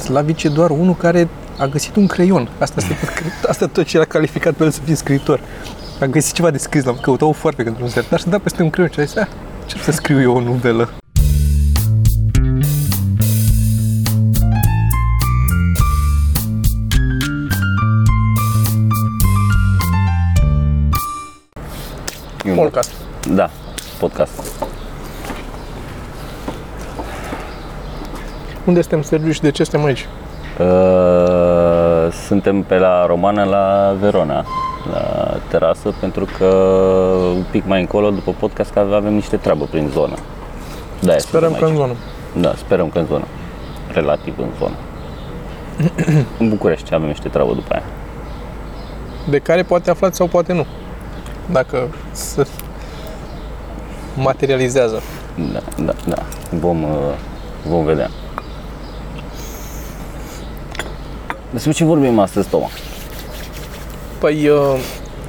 Slavic e doar unul care a găsit un creion. Asta, este tot, asta tot ce l-a calificat pe el să fie scriitor. A găsit ceva de scris, l-am căutat o foarte când un ser. Dar să da peste un creion și a zis, "Ah, ce să scriu eu o novelă. Podcast. Da, podcast. Unde suntem, Sergiu, și de ce suntem aici? Uh, suntem pe la Romană la Verona, la terasă, pentru că un pic mai încolo, după podcast, că avem niște treabă prin zonă. Da, Sperăm că în zonă. Da, sperăm că în zonă. Relativ în zonă. în București avem niște treabă după aia. De care poate aflați sau poate nu. Dacă se materializează. Da, da, da. Vom, uh, vom vedea. Despre ce vorbim astăzi, Toma? Păi, uh,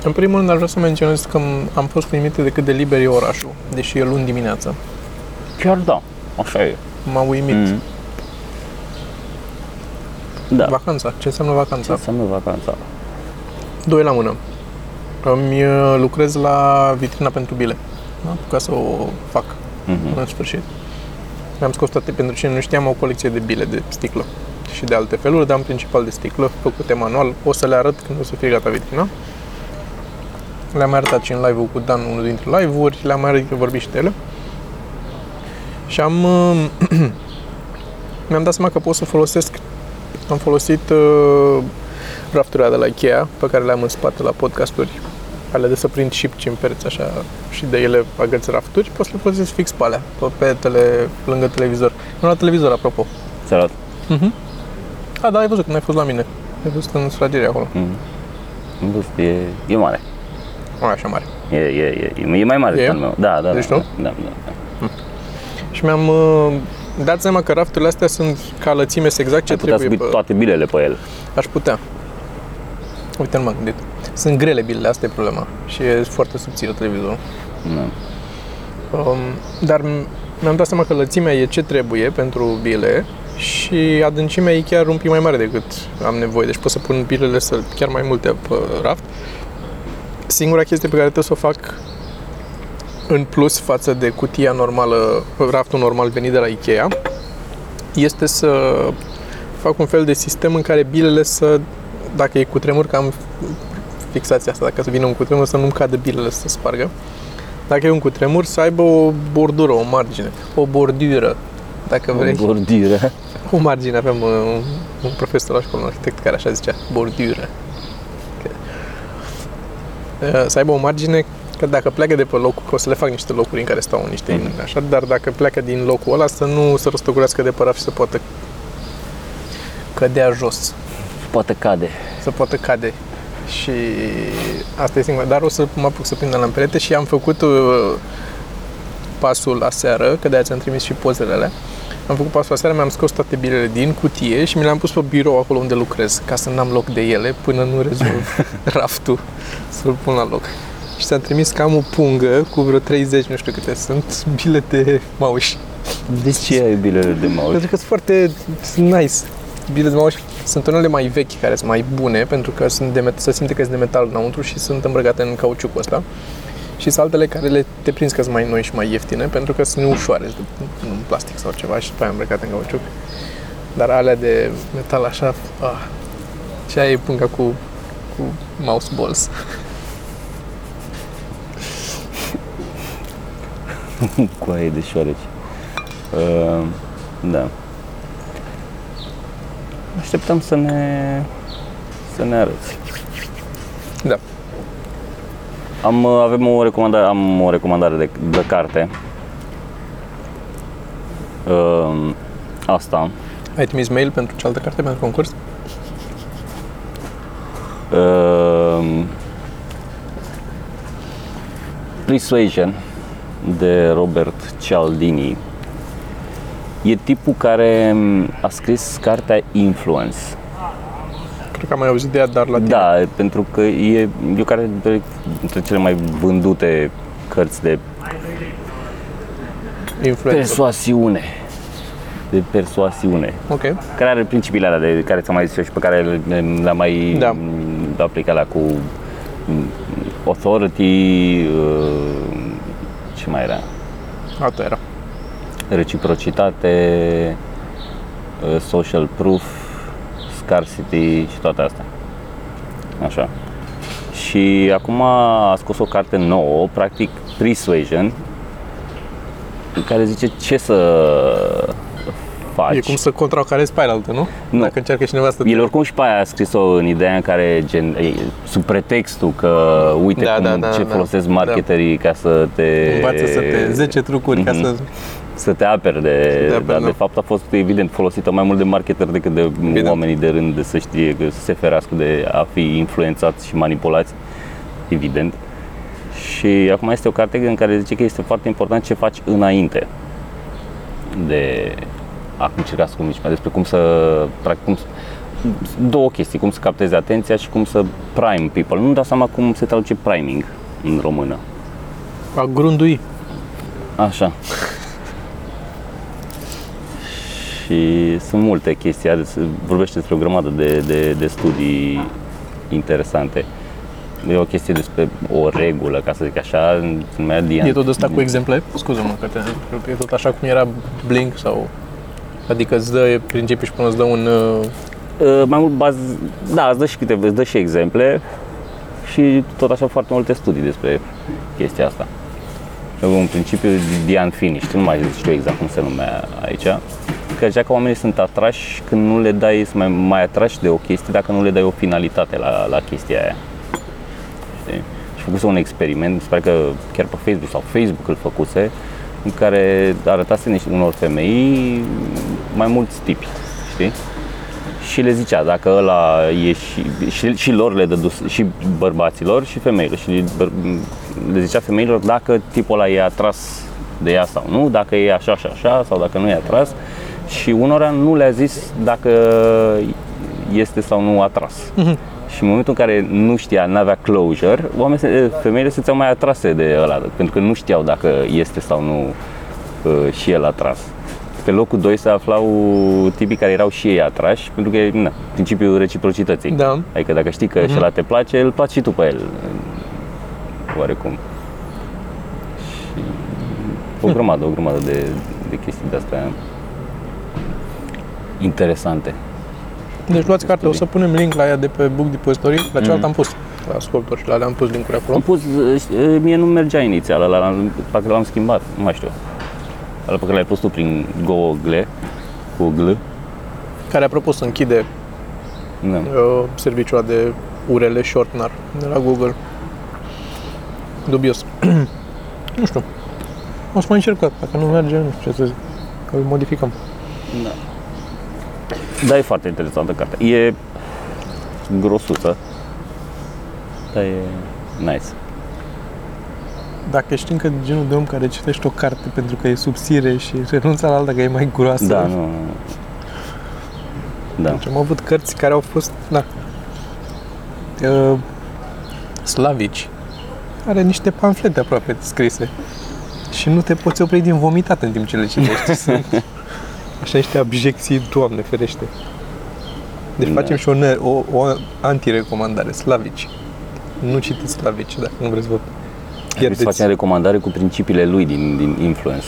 în primul rând aș vrea să menționez că am fost uimit de cât de liber e orașul, deși e luni dimineața. Chiar da, așa e. M-a uimit. Mhm. Da. Vacanța. Ce înseamnă vacanța? Ce înseamnă vacanța? Doi la mână. Îmi uh, lucrez la vitrina pentru bile. Da? Ca să o fac Mhm. în sfârșit. Mi-am scos toate, pentru cine nu știam, o colecție de bile de sticlă și de alte feluri, dar în principal de sticlă, făcute manual. O să le arăt când o să fie gata vitrina. Le-am mai arătat și în live-ul cu Dan, unul dintre live-uri, le-am mai arătat, vorbit și de ele. Și am, uh, mi-am dat seama că pot să folosesc, am folosit uh, rafturile de la Ikea, pe care le-am în spate la podcasturi, ale de să prind șipci în pereți așa și de ele agăți rafturi, poți să le folosesc fix pe alea, pe petele, lângă televizor. Nu la televizor, apropo. Ți arăt? Mhm. A, da, ai văzut când ai fost la mine. Ai văzut în sufragerie acolo. Mhm. Am văzut, e, e mare. Nu așa mare. E, e, e, e mai mare E? decât al meu. Da, da, Deci da, nu? da, da, da. Și mi-am uh, dat seama că rafturile astea sunt ca lățime sunt exact ce Ai putea să trebuie. pui pe- toate bilele pe el. Aș putea. Uite, nu m-am gândit. Sunt grele bilele, asta e problema. Și e foarte subțire televizorul. Da. Um, dar m- mi-am dat seama că lățimea e ce trebuie pentru bile și adâncimea e chiar un pic mai mare decât am nevoie. Deci pot să pun bilele să chiar mai multe pe raft. Singura chestie pe care trebuie să o fac în plus față de cutia normală, raftul normal venit de la Ikea, este să fac un fel de sistem în care bilele să, dacă e cu tremur, că am fixația asta, dacă să vină un cutremur, să nu-mi cadă bilele să se spargă. Dacă e un cutremur, să aibă o bordură, o margine, o bordură, dacă vrei. O bordură. O margine, aveam uh, un, un profesor la școală, un arhitect care așa zicea, bordură. Că- Uh, Să aibă o margine, că dacă pleacă de pe loc, că o să le fac niște locuri în care stau niște Mhm. mm. așa, dar dacă pleacă din locul ăla, să nu se răstogolească de pe raft și să poată cădea jos, Poate cade. să poată cade. Și asta e singura. Dar o să mă apuc să prindă la perete și am făcut uh, pasul aseară, că de-aia ți-am trimis și pozele alea. Am făcut pasul aseară, mi-am scos toate bilele din cutie și mi le-am pus pe birou acolo unde lucrez, ca să n-am loc de ele până nu rezolv raftul să-l pun la loc. Și ți-am trimis că am o pungă cu vreo 30, nu știu câte sunt, bile de mauși. De ce ai bilele de mouse? Pentru că sunt foarte sunt nice. Bile de mauși sunt unele mai vechi care sunt mai bune pentru că sunt de met- se simte că sunt de metal înăuntru și sunt îmbrăcate în cauciucul ăsta. Și sunt altele care le, te prinzi că sunt mai noi și mai ieftine pentru că sunt ușoare, sunt de în plastic sau ceva și după aia îmbrăcate în cauciuc. Dar alea de metal așa, ah, și aia e punga cu, cu mouse balls. Cu aia de șoareci. Uh, da. Așteptăm să ne să ne arăți. Da. Am, uh, avem o recomandare, am o recomandare de, de carte. Uh, asta. Ai trimis mail pentru cealaltă carte, pentru concurs? Uh, Persuasion de Robert Cialdini. E tipul care a scris cartea Influence. Cred că am mai auzit de ea, dar la tine. Da, pentru că e, e o care dintre cele mai vândute cărți de Influencer. persoasiune. de persoasiune, Ok. care are principiile alea de care ți-am mai zis eu și pe care le- le-am mai Da. m, aplicat la cu m, authority, uh, ce mai era? Asta era. reciprocitate, uh, social proof, scarcity și toate astea. Așa. Și acum a scos o carte nouă, practic Persuasion, în care zice ce să faci. E cum să contracarezi pe altă, nu? Nu. Dacă încearcă cineva să... El oricum și pe aia a scris-o în ideea în care, gen, e, sub pretextul că uite Da, cum, da, da, ce da. folosesc Da. marketerii ca să te... Învață să te 10 trucuri ca Mhm. să... să te aperi de, te de, aperi, dar da. de fapt a fost evident folosită mai mult de marketeri decât de Evident. oamenii de rând de să știe că să se ferească de a fi influențați și manipulați, evident. Și acum este o carte în care zice că este foarte important ce faci înainte de a încerca să comunici mai despre cum să, practic, cum să, două chestii, cum să captezi atenția și cum să prime people. Nu-mi dau seama cum se traduce priming în română. A grundui. Așa. Și sunt multe chestii, are- se vorbește despre o grămadă de, de, de studii interesante. E o chestie despre o regulă, ca să zic așa, se numea Dian. E tot ăsta cu exemple? Scuză-mă că te întrerup. E tot așa cum era Blink sau... Adică îți dă principii și până îți dă un... uh, Uh, mai mult baz, da, îți dă și câteva, îți dă și exemple și tot așa foarte multe studii despre chestia asta. Un principiu Dian Finish, nu mai știu exact cum se numea aici, că zicea că oamenii sunt atrași când nu le dai, sunt mai, mai atrași de o chestie dacă nu le dai o finalitate la, la chestia aia. Știi? Și făcuse un experiment, sper că chiar pe Facebook sau Facebook îl făcuse, în care arătase niște unor femei mai mulți tipi, știi? și le zicea dacă ăla e și, și, și lor le dădu, și bărbaților și femeilor și băr, le zicea femeilor dacă tipul ăla e atras de ea sau nu, dacă e așa și așa sau dacă nu e atras și unora nu le-a zis dacă este sau nu atras. Și în momentul în care nu știa, nu avea closure, oamenii, se- femeile se simțeau mai atrase de ăla, pentru că nu știau dacă este sau nu uh, și el atras. Pe locul 2 se aflau tipii care erau și ei atrași, pentru că e na, principiul reciprocității. Da. Adică dacă știi că și ăla te place, îl placi și tu pe el. Oarecum. Și o grămadă, o grămadă de, de chestii de astea interesante. Deci luați carte, o să punem link la ea de pe Book Depository. La cealaltă am pus la Sculptor și la alea am pus linkuri acolo. Am pus, eh, mie nu mergea inițial, ăla, l-am- parcă l-am schimbat, nu mai știu. Ăla pe care l-ai pus tu prin Google, cu gl. Care, apropo, să închide Da. uh, serviciul ăla de URL shortener de la Google. Dubios. nu știu. O să mai încerc, dacă nu merge, nu știu ce să zic. Îl modificăm. Da. Da, e foarte interesantă cartea. E grosuță, dar e nice. Dacă ești încă genul de om care citește o carte pentru că e subțire și renunță la alta că e mai groasă. Da, nu. Da. Deci am avut cărți care au fost, da, uh, slavici. Are niște pamflete aproape scrise. Și nu te poți opri din vomitat în timp ce le citești. Sunt așa niște abjecții, Doamne ferește. Deci Da. facem și o, ne- o, o antirecomandare, slavici. Nu citiți slavici dacă nu vreți să vă Trebuie să pierdeți. facem recomandare cu principiile lui din, din influence.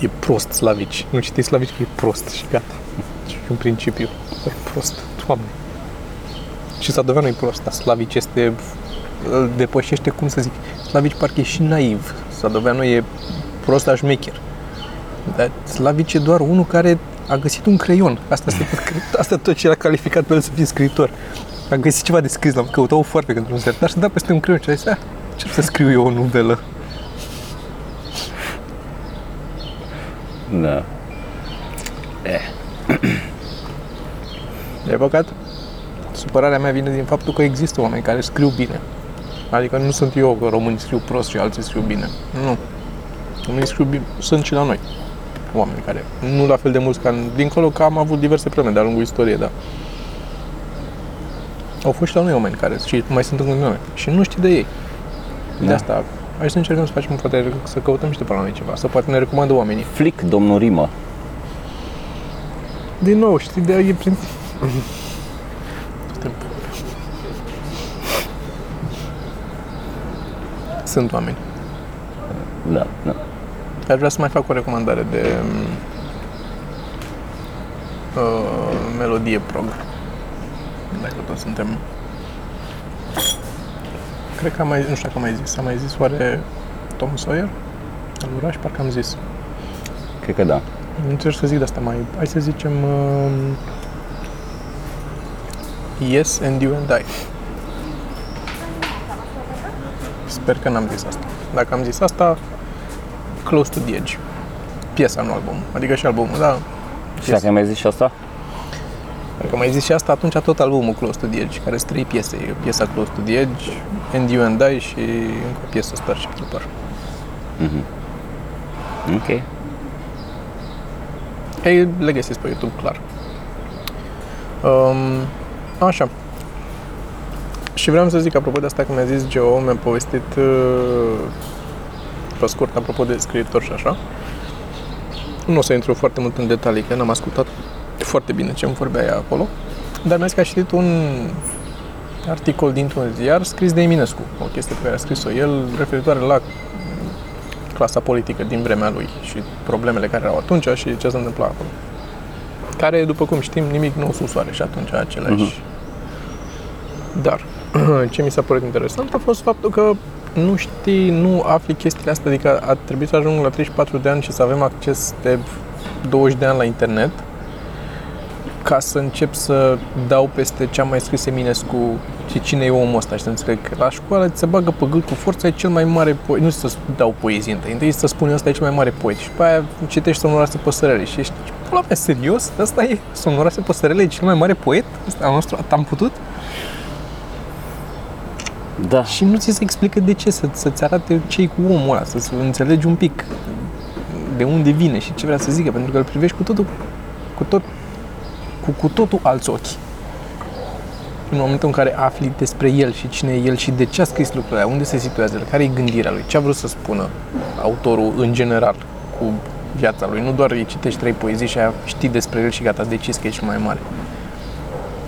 E prost slavici. Nu citiți slavici că e prost și gata. Și un principiu. E prost. Doamne. Și Sadoveanu e prost, dar slavici este... Îl depășește, cum să zic, slavici parcă e și naiv. Sadoveanu e prost, dar șmecher. Dar slavici e doar unul care a găsit un creion. Asta, este tot, asta tot ce l-a calificat pe el să fie scriitor. A găsit ceva de scris, l-am căutat o foarte când nu se dar să da peste un creion și a zis, "Ah, ce să scriu eu o novelă. Da. E păcat? Supărarea mea vine din faptul că există oameni care scriu bine. Adică nu sunt eu că românii scriu prost și alții scriu bine. Nu. Oamenii scriu bine. Sunt și la noi. Oameni care nu la fel de mulți ca în- dincolo că am avut diverse probleme de-a lungul istoriei, dar au fost și la noi oameni care și mai sunt în continuare. Și nu știi de ei. De Da. asta hai să încercăm să facem poate să căutăm și de pe la noi ceva, să poate ne recomandă oamenii. Flick, domnul Rimă. Din nou, știi, de e prin... Du-te. Sunt oameni. Da, da. Aș vrea să mai fac o recomandare de uh, melodie prog. Dacă tot suntem... Cred că am mai, nu știu dacă am mai zis, am mai zis oare Tom Sawyer? Al Uraș, parcă am zis. Cred că da. Nu trebuie să zic de asta mai... Hai să zicem... Uh, yes and you and I. Sper că n-am zis asta. Dacă am zis asta, Close to the Edge. Piesa, nu albumul. Adică și albumul, da. Și dacă mi-ai zis și asta? Dacă mai zis și asta, atunci tot albumul Close to the Edge, care sunt trei piese. E piesa Close to the Edge, And You and I și încă o piesă Starship Trooper. Ok. Ei, le găsiți pe YouTube, clar. Um, așa. Și vreau să zic, apropo de asta, că mi-a zis Geo, mi-a povestit uh, pe scurt, apropo de scriitor și așa. Nu o să intru foarte mult în detalii, că n-am ascultat foarte bine ce îmi vorbea ea acolo. Dar mi-a zis că a citit un articol dintr-un ziar scris de Eminescu, o chestie pe care a scris-o el, referitoare la clasa politică din vremea lui și problemele care erau atunci și ce se întâmpla acolo. Care, după cum știm, nimic nu sus soare și atunci aceleași. Dar, ce mi s-a părut interesant a fost faptul că nu știi, nu afli chestiile astea, adică a trebuit să ajung la 34 de ani și să avem acces de 20 de ani la internet ca să încep să dau peste ce am mai scris Eminescu și cine e omul ăsta și să înțeleg că la școală ți se bagă pe gât cu forța, e cel mai mare poet, nu să dau poezii întâi, întâi să spun ăsta e cel mai mare poet și pe aia citești Somnoroase păsărele și ești, pula mea, serios? Ăsta e Somnoroase păsărele, e cel mai mare poet? Ăsta al nostru, am putut? Da. Și nu ți se explică de ce, să, să-ți arate ce cu omul ăla, să înțelegi un pic de unde vine și ce vrea să zică, pentru că îl privești cu totul, cu tot, cu, cu totul alți ochi. În momentul în care afli despre el și cine e el și de ce a scris lucrurile alea, unde se situează el, care e gândirea lui, ce a vrut să spună autorul în general cu viața lui. Nu doar îi citești trei poezii și aia știi despre el și gata, decis că ești mai mare.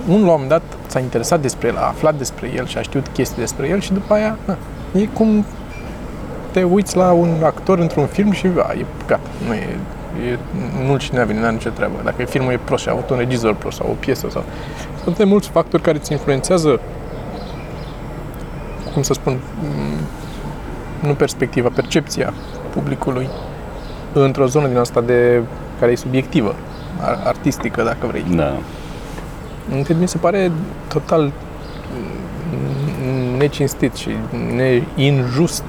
Un la un moment dat s-a interesat despre el, a aflat despre el și a știut chestii despre el și după aia, na, e cum te uiți la un actor într-un film și a, e gata, nu e, e nu-l cine vine, n-are nicio treabă. Dacă filmul e prost și a avut un regizor prost sau o piesă sau... Sunt de mulți factori care îți influențează cum să spun, m, nu perspectiva, percepția publicului într-o zonă din asta de care e subiectivă, ar- artistică, dacă vrei. Da. Încât mi se pare total mm, necinstit și ne- injust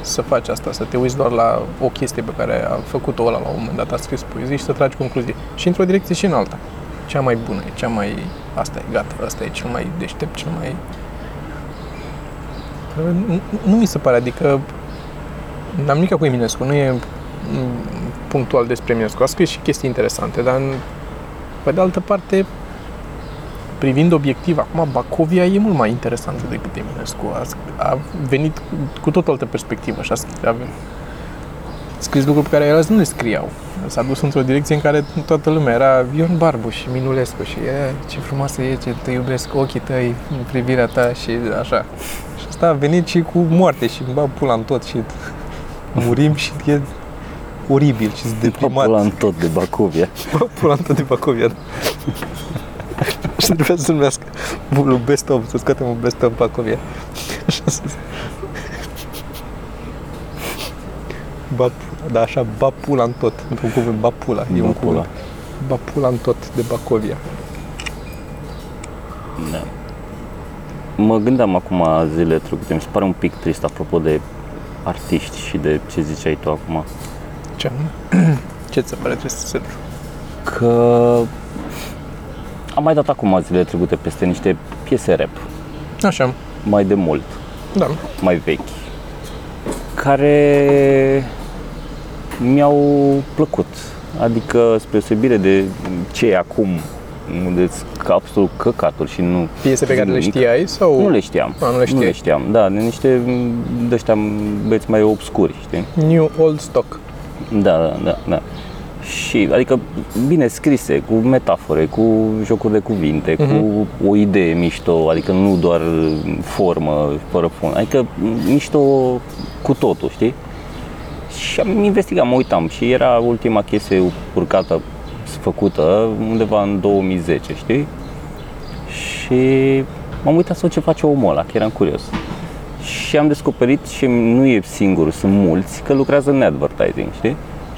să faci asta, să te uiți doar la o chestie pe care a făcut-o ăla la un moment dat, a scris poezii și să tragi concluzii. Și într-o direcție și în alta. Cea mai bună, e cea mai... Asta e, gata, asta e cel mai deștept, cel mai... Nu, nu mi se pare, adică n-am nimic cu Eminescu, nu e mm, punctual despre Eminescu. A scris și chestii interesante, dar în- pe de altă parte privind obiectiv, acum Bacovia e mult mai interesantă decât Eminescu. A, a venit cu, cu tot o altă perspectivă și a, scris- a scris lucruri pe care el nu le scriau. S-a dus într-o direcție în care toată lumea era Ion Barbu și Minulescu și e, ce frumoasă e, ce te iubesc ochii tăi, privirea ta și așa. Și asta a venit și cu moarte și îmi bag pula în tot și murim și e oribil și deprimat. Pula în tot de Bacovia. Bă, pula în tot de Bacovia. Și trebuia să se numească un best of, să scoatem un best of Bacovia. Așa să zic. Ba, da, așa, ba pula în tot. Într-un cuvânt, ba pula. E un Ba pula. cuvânt. Ba pula în tot de Bacovia. Da. Mă gândeam acum zile trecute, mi se pare un pic trist apropo de artiști și de ce ziceai tu acum. Ce? Ce ți se pare trebuie să se Că am mai dat acum zile trecute peste niște piese rap, Așa, mai de mult, da. mai vechi, care mi-au plăcut. Adică, spre osebire de ce e acum, unde sunt absolut căcaturi și nu Piese pe care le nimic. știai sau... Nu le știam. A, nu le Nu le știai. știam, da, de niște de ăștia băieți mai obscuri, știi? New Old Stock. Da, da, da, da. Și, adică bine scrise, cu metafore, cu jocuri de cuvinte, uh-huh. cu o idee mișto, adică nu doar formă, fără fond, adică mișto cu totul, știi? Și am investigat, mă uitam și era ultima chestie urcată, făcută undeva în 2010, știi? Și m-am uitat să ce face omul ăla, că eram curios. Și am descoperit și nu e singur, sunt mulți, că lucrează în advertising, știi?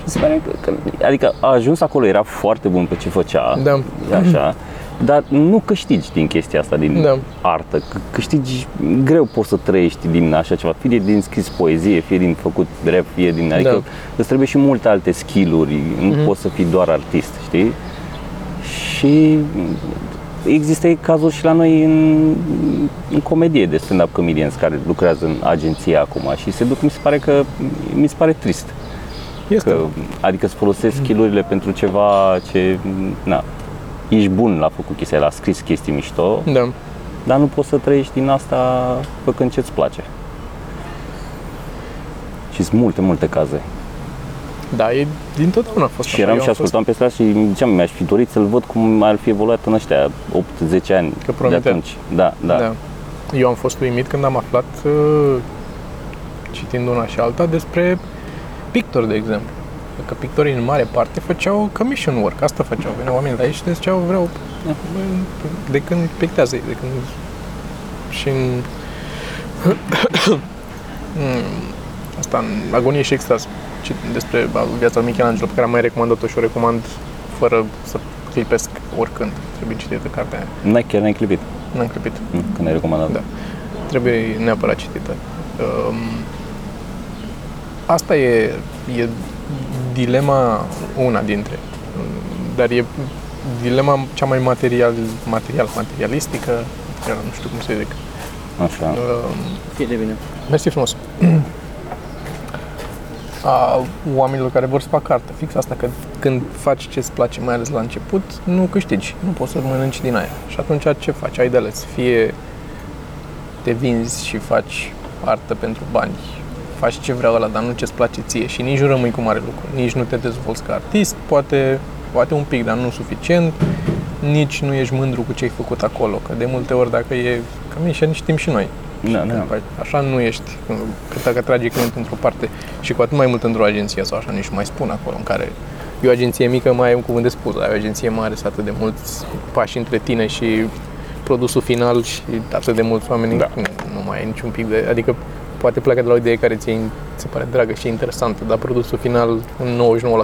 Și se pare că, că, adică a ajuns acolo, era foarte bun pe ce făcea, Da. așa, dar nu câștigi din chestia asta, din Da. artă. C- Câștigi, greu poți să trăiești din așa ceva, fie din scris poezie, fie din făcut rap, fie din, adică Da. îți trebuie și multe alte skill-uri, nu poți să fii doar artist, știi? Și există cazuri și la noi în, în comedie de stand-up comedians care lucrează în agenție acum și se duc, mi se pare că, mi se pare trist. Este. Că, adică să folosesc skill-urile pentru ceva ce, na, ești bun la făcut chestia, la scris chestii mișto, Da. dar nu poți să trăiești din asta făcând ce-ți place. Și sunt multe, multe caze. Da, e din totdeauna a fost Și așa. eram Eu și am fost- ascultam pe stradă și îmi ziceam, mi-aș fi dorit să-l văd cum ar fi evoluat în ăștia 8-10 ani Că de promitea. atunci. Da, da. Da. Eu am fost uimit când am aflat, uh, citind una și alta, despre pictori, de exemplu. Că pictorii în mare parte făceau commission work, asta făceau. Veneau oameni la ei și le ziceau, vreau, bă, de când pictează ei, de când... Și în... Mm, asta în Agonie și extaz, ci- despre viața lui Michelangelo, pe care am mai recomandat-o și o recomand fără să clipesc oricând. Trebuie citită cartea aia. N-ai, chiar n-ai clipit N-am clipit. mm, când ai recomandat. Da. Trebuie neapărat citită. Um, asta e, e dilema, una dintre, dar e dilema cea mai material, material, materialistică, eu nu știu cum să zic. Așa. Um, Fie de bine. Mersi frumos. A oamenilor care vor să facă carte. Fix asta, că când faci ce îți place, mai ales la început, nu câștigi. Nu poți să mănânci din aia. Și atunci ce faci? Ai de ales. Fie te vinzi și faci artă pentru bani, faci ce vrea ăla, dar nu ce-ți place ție și nici nu rămâi cu mare lucru. Nici nu te dezvolți ca artist, poate, poate un pic, dar nu suficient. Nici nu ești mândru cu ce ai făcut acolo. Că de multe ori, dacă e... Că nici știm și noi. Da, da. Păi, Așa nu ești, că dacă tragi clientul într-o parte și cu atât mai mult într-o agenție sau așa, nici nu mai spun acolo în care e o agenție mică, mai ai un cuvânt de spus, dar e o agenție mare, sunt atât de mulți pași între tine și produsul final și atât de mulți oameni, Da. nu, nu mai ai niciun pic de, adică poate pleacă de la o idee care ți se pare dragă și interesantă, dar produsul final în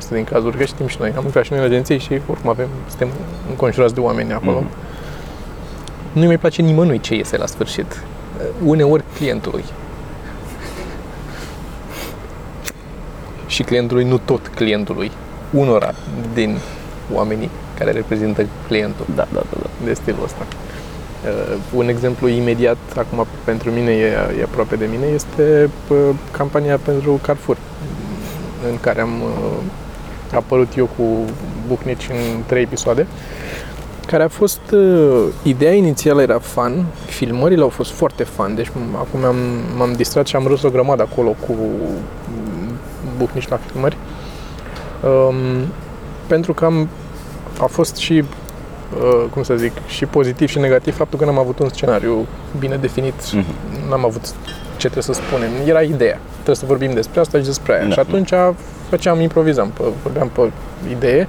99% din cazuri, că știm și noi, am lucrat și noi în agenție și oricum avem, suntem înconjurați de oameni acolo. Mhm. Nu-i mai place nimănui ce iese la sfârșit. Uneori clientului. Și clientului, nu tot clientului. Unora din oamenii care reprezintă clientul Da, da, da, da. de stilul ăsta. Uh, un exemplu imediat, acum pentru mine e, e aproape de mine, este uh, campania pentru Carrefour, în care am uh, apărut eu cu Bucnici în trei episoade, care a fost, uh, ideea inițială era fan, filmările au fost foarte fan, deci m- acum am, m-am distrat și am râs o grămadă acolo cu mm, Bucnici la filmări, um, pentru că am, a fost și uh, cum să zic, și pozitiv și negativ faptul că n-am avut un scenariu bine definit, Mhm. n-am avut ce trebuie să spunem. Era ideea. Trebuie să vorbim despre asta și despre aia. Da. Și atunci făceam, improvizam, pe, vorbeam pe idee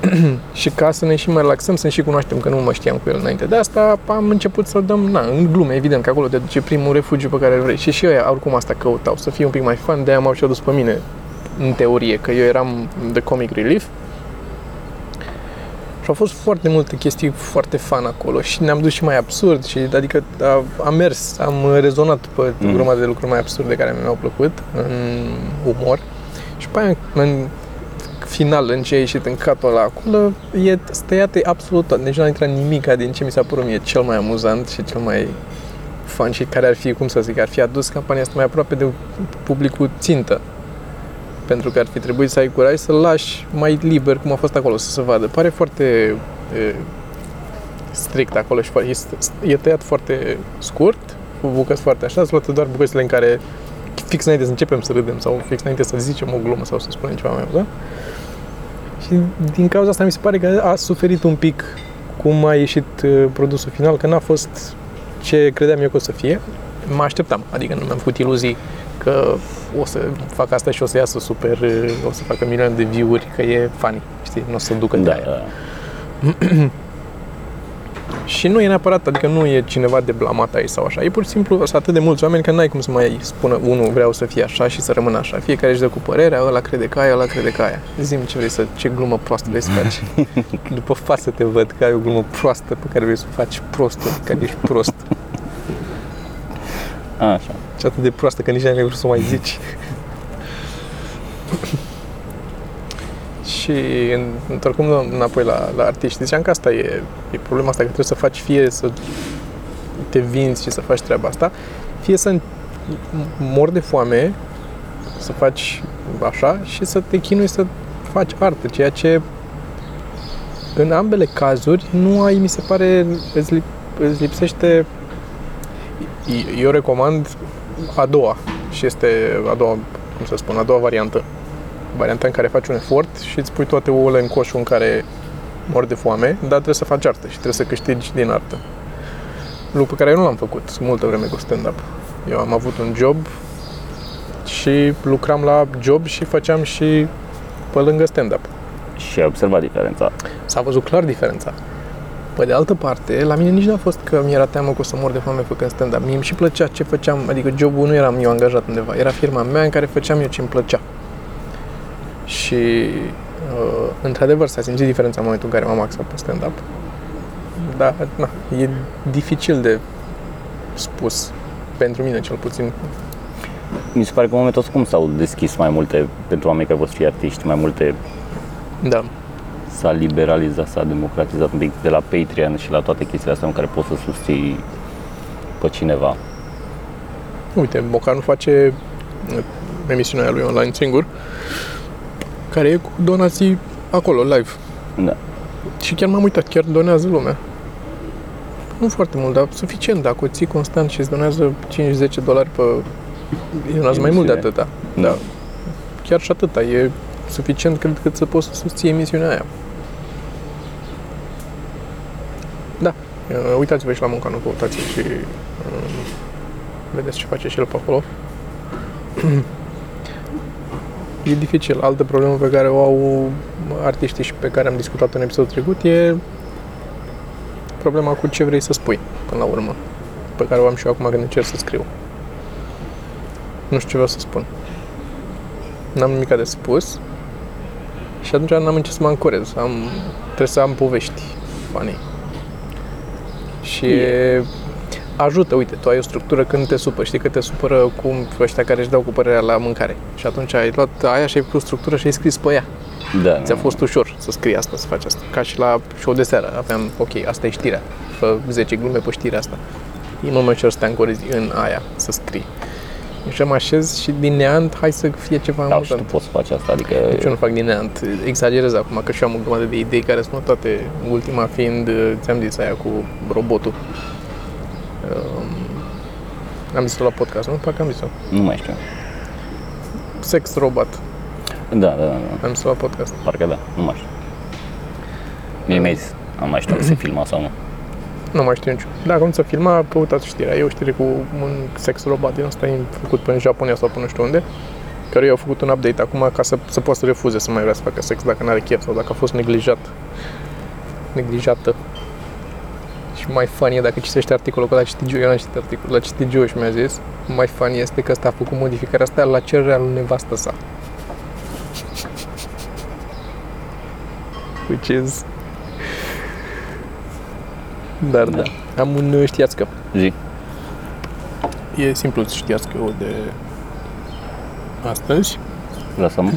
și ca să ne și mai relaxăm, să ne și cunoaștem, că nu mă știam cu el înainte de asta, am început să dăm, na, în glume, evident, că acolo te duce primul refugiu pe care îl vrei. Și și eu oricum asta căutau, să fie un pic mai fan, de-aia m-au și adus pe mine, în teorie, că eu eram de comic relief, și au fost foarte multe chestii foarte fan acolo și ne-am dus și mai absurd și adică a, am mers, am rezonat pe Mhm. mm. grămadă de lucruri mai absurde care mi-au plăcut în umor și pe aia în final, în ce a ieșit în catul ăla acolo, e stăiat e absolut tot. Deci nu a intrat nimic din ce mi s-a părut mie cel mai amuzant și cel mai fan și care ar fi, cum să zic, ar fi adus campania asta mai aproape de publicul țintă. Pentru că ar fi trebuit să ai curaj să-l lași mai liber cum a fost acolo, să se vadă. Pare foarte e, strict acolo și foarte- e, e tăiat foarte scurt, cu bucăți foarte așa, sunt luate doar bucățile în care fix înainte să începem să râdem sau fix înainte să zicem o glumă sau să spunem ceva mai amuzant. Și din cauza asta mi se pare că a suferit un pic cum a ieșit uh, produsul final, că n-a fost ce credeam eu că o să fie. Mă așteptam, adică nu mi-am făcut iluzii că o să fac asta și o să iasă super, uh, o să facă milioane de view-uri, că e funny, știi, nu o să ducă de Da, aia. da. Și nu e neapărat, adică nu e cineva de blamat aici sau așa. E pur și simplu sunt atât de mulți oameni că n-ai cum să mai spună unul vreau să fie așa și să rămână așa. Fiecare își dă cu părerea, ăla crede că aia, ăla crede că aia. Zim ce vrei să, ce glumă proastă vrei să faci. După față te văd că ai o glumă proastă pe care vrei să o faci prostă, pe care ești prost. Așa. Și atât de proastă că nici n-ai vrut să o mai zici. și în- întorcând înapoi la, la artiști, ziceam că asta e, e problema asta, că trebuie să faci fie să te vinzi și să faci treaba asta, fie să mor de foame, să faci așa și să te chinui să faci artă, ceea ce în ambele cazuri nu ai, mi se pare, îți, lip, îți lipsește eu recomand a doua și este a doua, cum să spun, a doua variantă. Varianta în care faci un efort și îți pui toate ouăle în coșul în care mor de foame, dar trebuie să faci artă și trebuie să câștigi din artă. Lucru pe care eu nu l-am făcut multă vreme cu stand-up. Eu am avut un job și lucram la job și făceam și pe lângă stand-up. Și ai observat diferența. S-a văzut clar diferența. Pe de altă parte, la mine nici n-a fost că mi-era teamă că o să mor de foame făcând stand-up. Mie îmi și plăcea ce făceam, adică jobul nu eram eu angajat undeva, era firma mea în care făceam eu ce îmi plăcea. Și, uh, într-adevăr, s-a simțit diferența în momentul în care m-am axat pe stand-up. Dar, na, e dificil de spus, pentru mine cel puțin. Mi se pare că în momentul ăsta cum s-au deschis mai multe pentru oameni care vor să fie artiști, mai multe Da. S-a liberalizat, s-a democratizat un pic de la Patreon și la toate chestiile astea în care poți să susții pe cineva. Uite, Boca nu face uh, emisiunea aia lui online singur, care e cu donații acolo, live. Da. Și chiar m-am uitat, chiar donează lumea. Nu foarte mult, dar suficient. Dacă o ții constant și îți donează 5-10 dolari pe... Donează mai mult de Emisiune. atâta. Da. Chiar și atâta. E suficient, cred, cât să poți să susții emisiunea aia. Da. Uh, Uitați-vă și la munca, nu căutați și um, vedeți ce face și el pe acolo. e dificil. Altă problemă pe care o au artiștii și pe care am discutat în episodul trecut e problema cu ce vrei să spui până la urmă, pe care o am și eu acum când încerc să scriu. Nu știu ce vreau să spun. N-am nimic de spus și atunci n-am în ce să mă ancorez. Am, trebuie să am povești funny. Și e, ajută, uite, tu ai o structură când te supă, știi că te supără cum ăștia care își dau cu părerea la mâncare. Și atunci ai luat aia și ai făcut structură și ai scris pe ea. Da. Ți-a fost ușor să scrii asta, să faci asta. Ca și la show de seară. Aveam, ok, asta e știrea. Fă 10 glume pe știrea asta. E mult mai ușor să te ancorezi în aia, să scrii. Și mă așez și din neant, hai să fie ceva Da, și tu amuzant. poți să faci asta, adică Deci eu nu fac din neant. Exagerez acum, că și eu am o grămadă de idei care sunt toate, ultima fiind, ți-am zis aia cu robotul. Um, am zis-o la podcast, nu? Parcă am zis-o. nu mai știu. Sex robot. Da, da, da, da. Am zis-o la podcast. Parcă da, nu mai știu. Mie mi-ai zis, am mai știu dacă se filma sau nu. Nu mai știu nici. Dacă nu se filma, căutați știrea. E o știre cu un sex robot din ăsta făcut până în Japonia sau până nu știu unde, care i-au făcut un update acum ca să, să poată să refuze să mai vrea să facă sex dacă nu are chef sau dacă a fost neglijat. Neglijată. Și mai funny e dacă citești articolul, că l-a citit Giu, eu n-am citit articolul, l-a citit Giu și mi-a zis, mai funny este că ăsta a făcut modificarea asta la cererea lui nevastă sa. Which is... Dar da. Da. Am un uh, știați că. Zi. E simplu să știați că de astăzi. Lăsăm.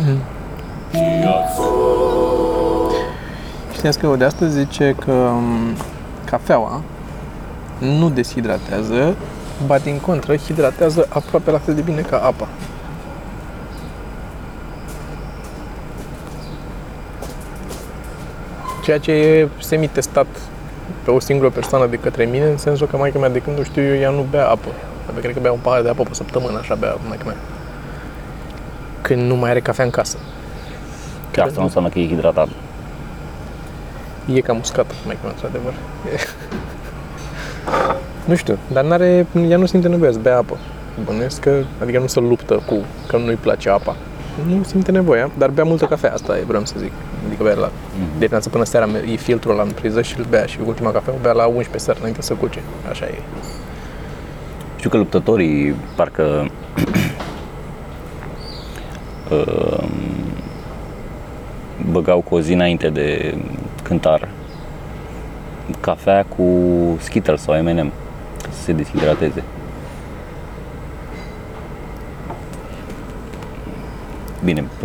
Știați că de astăzi zice că um, cafeaua nu deshidratează, ba din contră, hidratează aproape la fel de bine ca apa. Ceea ce e semi-testat pe o singură persoană de către mine, în sensul că maica mea, de când nu știu eu, ea nu bea apă. Adică cred că bea un pahar de apă pe săptămână, așa bea maica mea. Când nu mai are cafea în casă. Dar asta nu înseamnă că e hidratat. E cam uscată, mai că într-adevăr. E- nu știu, dar n-are, ea nu simte nevoia să bea apă. Bănuiesc că, adică nu se luptă cu că nu-i place apa. Nu simte nevoia, dar bea multă cafea, asta e, vreau să zic. Adică bea la Mhm. de dimineață până seara, e filtrul la în priză și îl bea și ultima cafea o bea la 11 seara înainte să culce. Așa e. Știu că luptătorii parcă um, băgau cu o zi înainte de cântar cafea cu Skittles sau M&M să se deshidrateze.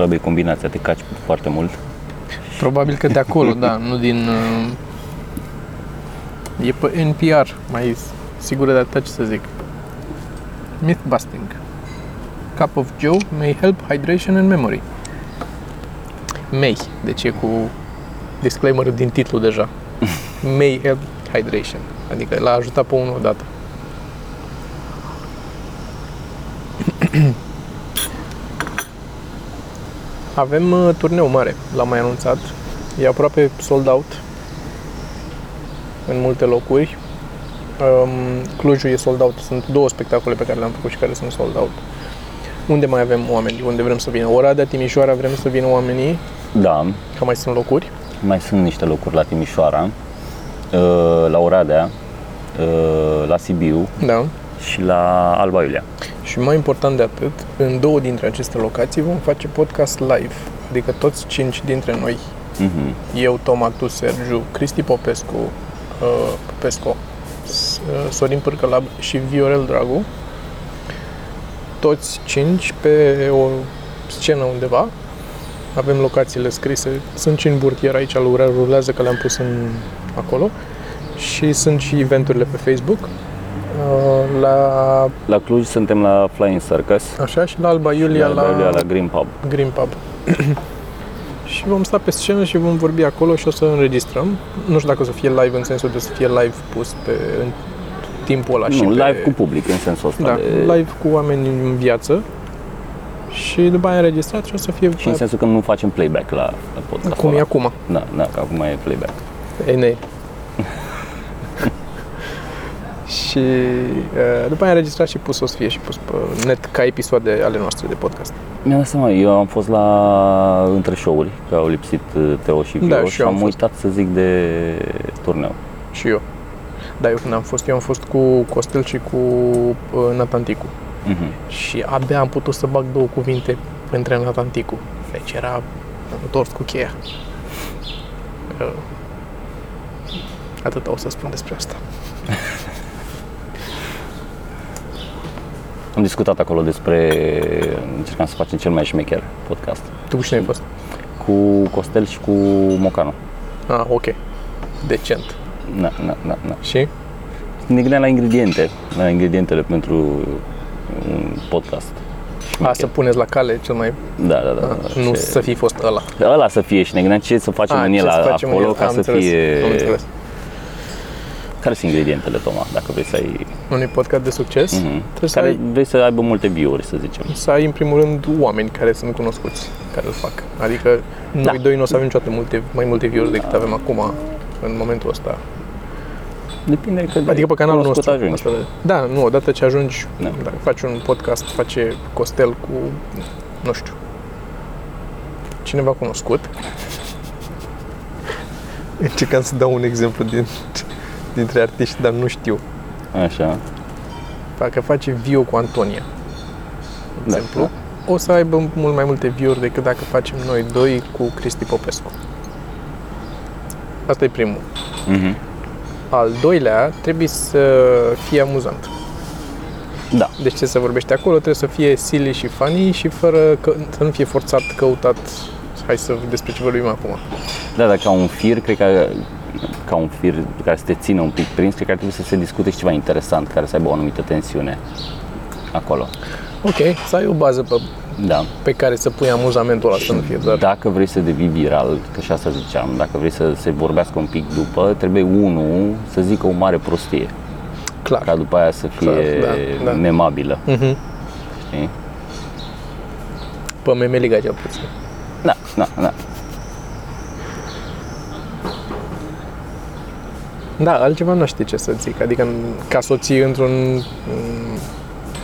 Bine, probabil combinația, te caci foarte mult. Probabil că de acolo, da, nu din... uh, E pe NPR, mai sigur de atât ce să zic. Mythbusting. Cup of Joe may help hydration and memory. May, deci e cu disclaimer din titlu deja. may help hydration. Adică l-a ajutat pe unul odată. Avem uh, turneu mare, l-am mai anunțat. E aproape sold out în multe locuri. Um, Clujul e sold out. Sunt două spectacole pe care le-am făcut și care sunt sold out. Unde mai avem oameni? Unde vrem să vină? Oradea, Timișoara, vrem să vină oamenii? Da, Că mai sunt locuri. mai sunt niște locuri la Timișoara, uh, la Oradea, uh, la Sibiu Da. și la Alba Iulia. Și mai important de atât, în două dintre aceste locații vom face podcast live. Adică toți cinci dintre noi, Mhm. eu, Toma, tu, Sergiu, Cristi Popescu, uh, Popescu, S- uh, Sorin Pârcălab și Viorel Dragu, toți cinci pe o scenă undeva. Avem locațiile scrise, sunt și în burtier aici, lucra- rulează că le-am pus în acolo și sunt și eventurile pe Facebook. Uh, La La Cluj suntem la Flying Circus, Așa și la Alba Iulia, la, la, Alba Iulia, la Green Pub. Green Pub. și vom sta pe scenă și vom vorbi acolo și o să înregistrăm. Nu știu dacă o să fie live în sensul de să fie live pus pe în timpul ăla și Nu, pe, live cu public în sensul ăsta. da, de, live cu oameni în viață. Și după aia înregistrat și o să fie Și în sensul că nu facem playback la, la podcast. cum e acum. Da, da, că acum e playback. E nei. și uh, după aia înregistrat și pus o să fie și pus pe net ca episoade ale noastre de podcast. Mi-am dat seama, eu am fost la între show-uri, că au lipsit uh, Teo și Vio Da, și și eu am am fost. uitat să zic de turneu. Și eu. Da, eu când am fost, eu am fost cu Costel și cu uh, Natanticu. Mhm. Și abia am putut să bag două cuvinte între Natanticu. Deci era întors cu cheia. Uh, atât o să spun despre asta. Am discutat acolo despre, încercam să facem cel mai șmecher podcast. Tu cu cine ai fost? Cu Costel și cu Mocanu. Ah, ok. Decent. Na, na, na, na. Și? Ne gândeam la ingrediente, la ingredientele pentru un podcast. A, să puneți la cale cel mai... Da, da, da. A, da. nu Ce- să fi fost ăla. Ăla să fie și ne gândeam ce să facem A, în ce el să facem în acolo el, ca am să înțeles, fie... Am înțeles. Care sunt ingredientele, Toma, dacă vrei să ai... Unui podcast de succes Mhm. trebuie să Care ai, vrei să aibă multe view-uri, să zicem. să ai, în primul rând, oameni care sunt cunoscuți, care îl fac. Adică noi Da. doi nu o să avem niciodată multe, mai multe views decât avem acum, în momentul ăsta. Depinde cât de Adică pe canalul cunoscut nostru. ajungi. Asta de- Da, nu, odată ce ajungi, Da. dacă faci un podcast, face Costel cu, nu știu, cineva cunoscut. Încercam să dau un exemplu din, dintre artiști, dar nu știu. Așa. Dacă face Vio cu Antonia, de Da, exemplu, o să aibă mult mai multe view-uri decât dacă facem noi doi cu Cristi Popescu. Asta e primul. Mhm. Al doilea, trebuie să fie amuzant. Da. Deci ce se vorbește acolo trebuie să fie silly și funny și fără că, să nu fie forțat, căutat. Hai să despre ce vorbim acum. Da, dar ca un fir, cred că ca un fir care să te țină un pic prins, cred că ar trebui să se discute și ceva interesant, care să aibă o anumită tensiune acolo. Ok, să ai o bază pe, Da. pe care să pui amuzamentul ăla, să nu fie doar... Dacă vrei să devii viral, că și asta ziceam, dacă vrei să se vorbească un pic după, trebuie unul să zică o mare prostie, Clar. ca după aia să fie Clar, da, da. memabilă, Mhm. știi? Pe memeliga cel puțin. Da, da, da. Da, altceva nu știi ce să zic. Adică ca să o ții într-un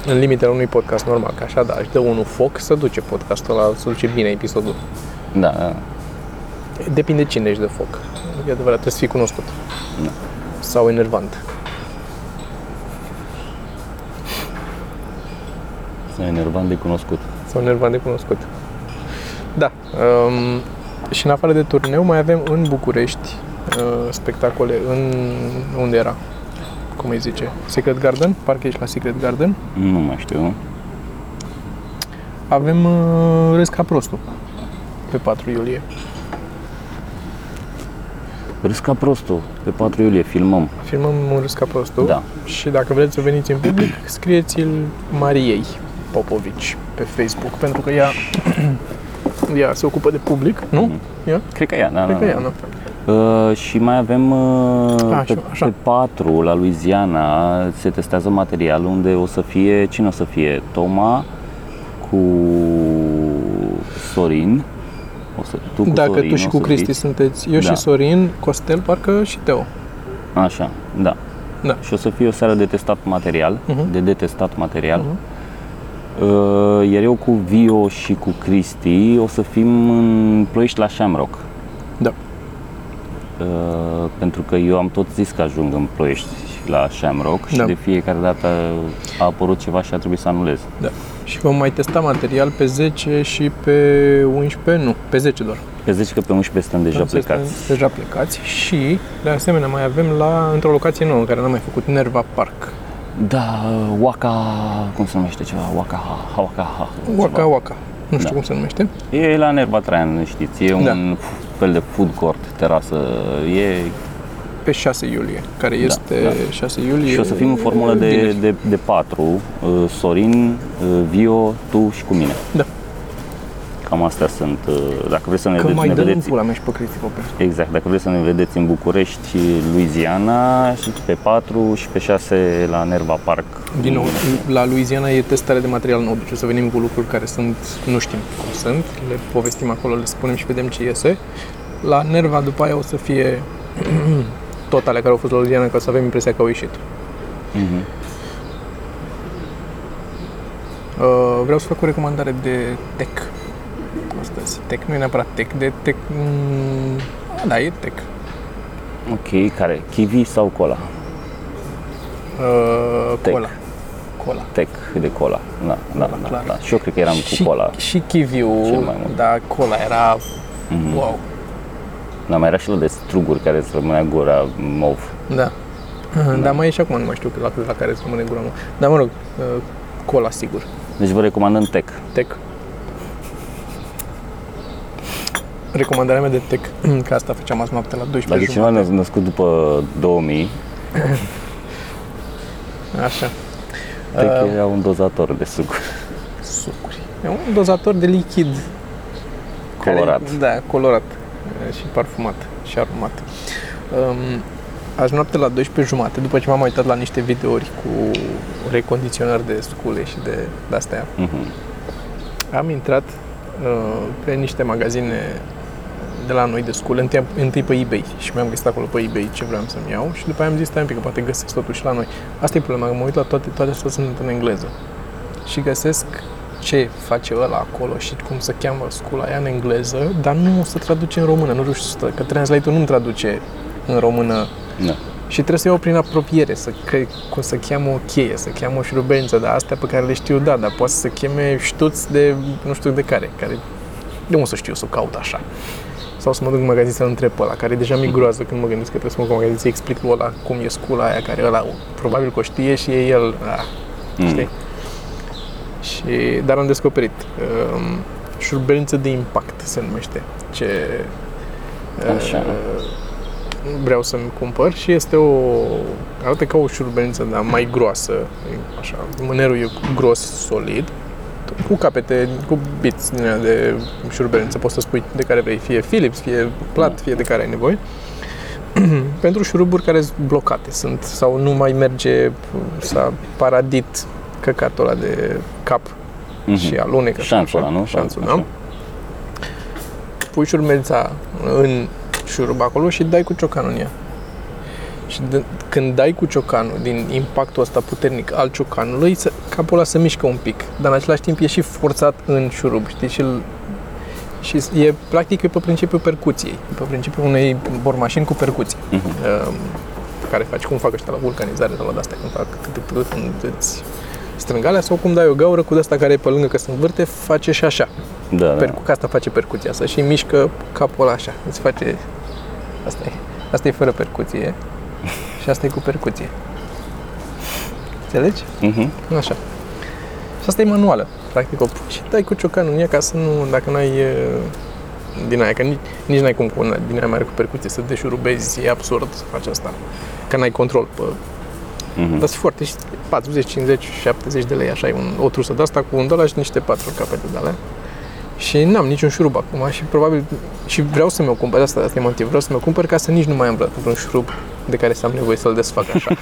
în limitele unui podcast normal, că așa, da, își dă unul foc, să duce podcastul ăla, să duce bine episodul. Da, da. Depinde cine își dă foc. E adevărat, trebuie să fii cunoscut. Da. Sau enervant. Să enervant de cunoscut. Sau enervant de cunoscut. Da. Um, și în afară de turneu mai avem în București uh, spectacole în... unde era? Cum îi zice? Secret Garden? Parcă ești la Secret Garden. Nu mai știu. Avem uh, Râs ca prostul pe 4 iulie. Râs ca prostul. Pe 4 iulie filmăm. Filmăm un Râs ca prostul. Da. Și dacă vreți să veniți în public, scrieți-l Mariei Popovici pe Facebook, pentru că ea, ea se ocupă de public, nu? Ea? Cred că ea, da, Cred da, că da. ea, nu. Uh, și mai avem uh, A, pe, și- așa. pe 4 la Louisiana se testează material unde o să fie, cine o să fie? Toma cu Sorin. O să, tu cu Dacă Sorin tu și o cu să Cristi fiți. sunteți, eu Da. și Sorin, Costel, parcă și Teo. Așa, da. Da. Și o să fie o seară de testat material, Mhm. de detestat material. Mhm. Uh, iar eu cu Vio și cu Cristi o să fim în Ploiești la Shamrock. Da. Uh, pentru că eu am tot zis că ajung în Ploiești la Shamrock și Da. de fiecare dată a apărut ceva și a trebuit să anulez. Da. Și vom mai testa material pe 10 și pe 11, nu, pe 10 doar. Pe 10 că pe 11 suntem deja Suntem plecați. Deja plecați și, de asemenea, mai avem la, într-o locație nouă în care n-am mai făcut, Nerva Park. Da, Waka, cum se numește ceva? Waka, Waka, Waka Waka. Nu știu Da. cum se numește. E la Nerva Traian, știți, e Da. un fel de food court, terasă, e Pe 6 iulie, care este da. 6 iulie. și o să fim în formulă de, vineri. de, de patru, uh, Sorin, uh, Vio, tu și cu mine. Da. Cam astea sunt, uh, dacă vreți să ne, Că vedeți, mai ne dăm în vedeți pula mea și pe Cristi Popescu. Exact, dacă vreți să ne vedeți în București și Louisiana, și pe 4 și pe 6 la Nerva Park. Din nou, la Louisiana e testare de material nou, deci o să venim cu lucruri care sunt, nu știm cum sunt, le povestim acolo, le spunem și vedem ce iese. La Nerva după aia o să fie tot ale care au fost la Louisiana, ca să avem impresia că au ieșit. Mhm. Uh, vreau să fac o recomandare de tech astăzi. Tech, nu e neapărat tech, de tech... Mm, da, e tech. Ok, care? Kiwi sau cola? Uh, Tech. cola. Cola. Tech de cola. Da, da, Cola, da, clar. da. Și eu cred că eram și, cu cola. Și kiwiul, Cel mai mult. da, cola era Mhm. wow. Dar mai era și la de struguri care îți rămânea gura mov. Da. Dar mai e și acum, nu mai știu la, la care îți rămâne gura mă. Dar mă rog, uh, cola sigur. Deci vă recomandăm Tech. Tech. Recomandarea mea de tech, că asta făceam azi noapte la 12 Dacă e cineva jumate. născut după 2000, Așa. Tech Uh, era un dozator de suc. Sucuri. E un dozator de lichid. Colorat. Care, da, colorat uh, și parfumat și aromat. Um, azi noapte la 12 jumate, după ce m-am uitat la niște videouri cu recondiționări de scule și de, de astea, Mhm. am intrat uh, pe niște magazine de la noi de scule, întâi, întâi pe eBay și mi-am găsit acolo pe eBay ce vreau să-mi iau și după aia am zis, stai un pic, că poate găsesc totuși la noi. Asta e problema, că mă uit la toate, toate astea sunt în engleză și găsesc ce face ăla acolo și cum se cheamă scula aia în engleză, dar nu se traduce în română, nu știu, că translate-ul nu traduce în română Da. și trebuie să iau prin apropiere, să, că, cum să cheamă o cheie, să cheamă o șurubență, dar astea pe care le știu, da, dar poate să cheme ștuț de nu știu de care, care de unde să știu să o caut așa. Sau să mă duc în magazin să-l întreb pe ăla, care deja mi groază când mă gândesc că trebuie să mă duc în magazin să explic lui ăla cum e scula aia, care ăla probabil că o știe și e el, ah, Mm. știi? Și, dar am descoperit um, șurubență de impact se numește, ce Așa. uh, vreau să-mi cumpăr și este o, arată ca o șurubență, dar mai groasă, e așa, mânerul e gros, solid, cu capete, cu biți din alea de șurubență, poți să spui de care vrei, fie Philips, fie plat, fie de care ai nevoie. Pentru șuruburi care sunt blocate sunt sau nu mai merge, s-a paradit căcatul ăla de cap Mhm. și alunecă. și Șanțul așa, ăla, nu? Șanțul, Așa. da. Pui șurubelța în șurub acolo și dai cu ciocanul în ea. Și de, când dai cu ciocanul din impactul ăsta puternic al ciocanului, să, capul ăla se mișcă un pic, dar în același timp e și forțat în șurub, știi? Și, îl- și e practic e pe principiul percuției, e pe principiul unei bormașini cu percuții. Mhm. Um, pe care faci, cum fac ăștia la vulcanizare sau la de-astea, când fac cât, cât, când îți strâng alea, sau cum dai o gaură cu de-asta care e pe lângă că se învârte, face și așa. Da, da. Percu- că asta face percuția să și mișcă capul ăla așa. Îți face... Asta e. Asta e fără percuție. Și asta e cu percuție. Înțelegi? Mhm. Așa. Și asta e manuală. Practic o pui și dai cu ciocanul în ea ca să nu, dacă n-ai e, din aia, că nici, nici n-ai cum cu una din aia mare cu percuție să deșurubezi, e absurd să faci asta. Că n-ai control pe... Mhm. Dar sunt foarte, și 40, 50, 70 de lei, așa, e un, o trusă de asta cu un dolar și niște patru capete de alea. Și n-am niciun șurub acum și probabil și vreau să mi-o cumpăr, asta, asta e motiv, vreau să mi-o cumpăr ca să nici nu mai am vreun șurub de care să am nevoie să-l desfac așa.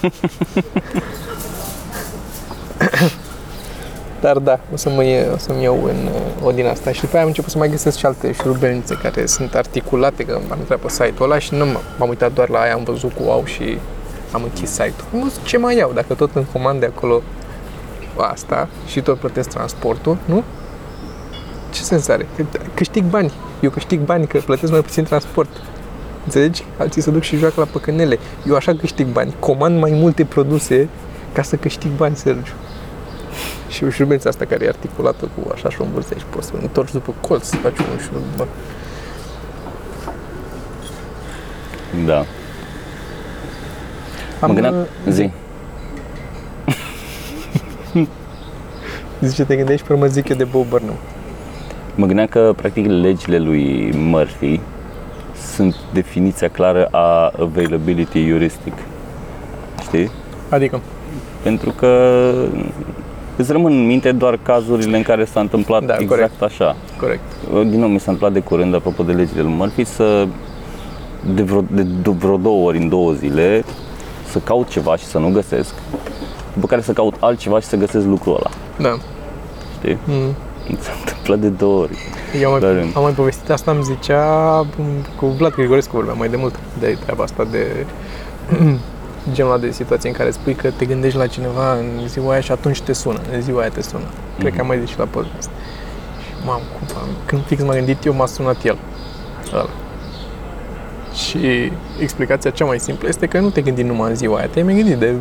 Dar da, o, să mă, ie- o să-mi iau în, uh, o din asta. Și după aia am început să mai găsesc și alte șurubelnițe care sunt articulate, că am intrat pe site-ul ăla și nu m- m-am uitat doar la aia, am văzut cu au și am închis site-ul. Am văzut ce mai iau, dacă tot în comande acolo asta și tot plătesc transportul, nu? Ce sens are? Că câștig bani. Eu câștig bani că plătesc mai puțin transport. Înțelegi? Alții se duc și joacă la păcănele. Eu așa câștig bani. Comand mai multe produse ca să câștig bani, Sergiu. Și o șurubență asta care e articulată cu așa și o învârtești, poți să o întorci după colț, să faci un șurub. Bă. Da. Mă gândeam, uh, zi. Zice, te gândești, pe urmă zic eu de Bo Burnham. Mă gândeam că, practic, legile lui Murphy sunt definiția clară a availability heuristic. Știi? Adică, Pentru că îți rămân în minte doar cazurile în care s-a întâmplat Da, exact corect. așa. corect. Din nou, mi s-a întâmplat de curând, apropo de legile lui Murphy, să de vreo, de, de vreo două ori în două zile să caut ceva și să nu găsesc, după care să caut altceva și să găsesc lucrul ăla. Da. Știi? Mm. Mi s-a întâmplat de două ori. Eu am Dar- mai, am mai povestit asta, îmi zicea m, cu Vlad Grigorescu vorbeam mai de mult de treaba asta de genul ăla de situație în care spui că te gândești la cineva în ziua aia și atunci te sună, în ziua aia te sună. Cred că am mai zis și la podcast. Și mam, cum, am- când fix m-am gândit eu, m-a sunat el. Ăla. Și explicația cea mai simplă este că nu te gândi numai în ziua aia, te-ai mai gândit de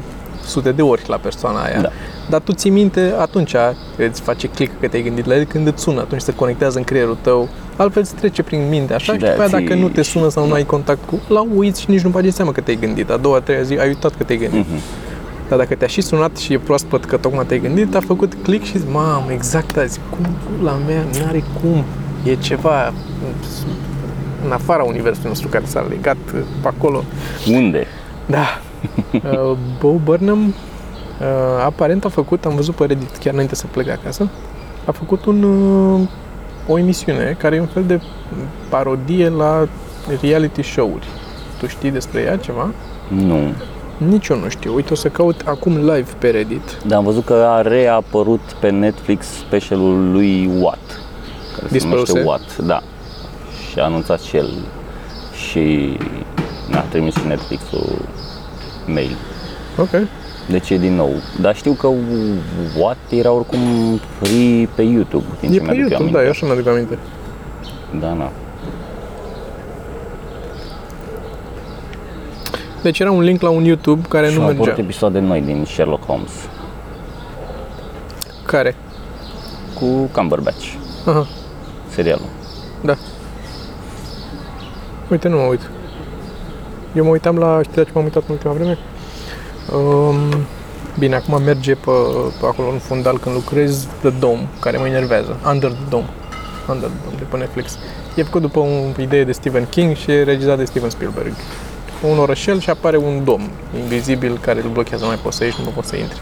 sute de ori la persoana aia. Da. Dar tu ții minte atunci, îți face click că te-ai gândit la el, când îți sună, atunci se conectează în creierul tău, altfel îți trece prin minte așa Și și, după aia de-aia dacă ții- nu te sună sau nu ai contact cu, la uiți și nici nu bagi seama că te-ai gândit. A doua, a treia zi ai uitat că te-ai gândit. Mhm. Dar dacă te-a și sunat și e proaspăt că tocmai te-ai gândit, a făcut click și zici, mamă, exact azi, cum la mea, n-are cum, e ceva în afara universului nostru care s-a legat uh, pe acolo. Unde? Da. Uh, Bo Burnham uh, aparent a făcut, am văzut pe Reddit chiar înainte să plec de acasă, a făcut un, uh, o emisiune care e un fel de parodie la reality show-uri. Tu știi despre ea ceva? Nu. Nici eu nu știu. Uite, o să caut acum live pe Reddit. Dar am văzut că a reapărut pe Netflix specialul lui Watt. Care se Dispăruse? numește Watt, da. Și a anunțat și el. Și a trimis și Netflix-ul mail. Ok. Deci e din nou. Dar știu că Watt era oricum free pe YouTube. Din E ce pe mi-aduc eu YouTube, da, aminte. eu așa mi-aduc aminte. Da, na. Deci era un link la un YouTube care Și nu au apărut mergea. episoade noi din Sherlock Holmes Care? cu Cumberbatch, Aha, serialul. da. Uite, nu mă uit. Eu mă uitam la, știi la ce m-am uitat în ultima vreme? Um, bine, acum merge pe, pe acolo în fundal când lucrez The Dome, care mă enervează. Under the Dome. Under the Dome, de pe Netflix. E făcut după o idee de Stephen King și e regizat de Steven Spielberg. Un orășel și apare un dom invizibil care îl blochează, nu mai poți să ieși, nu poți să intri.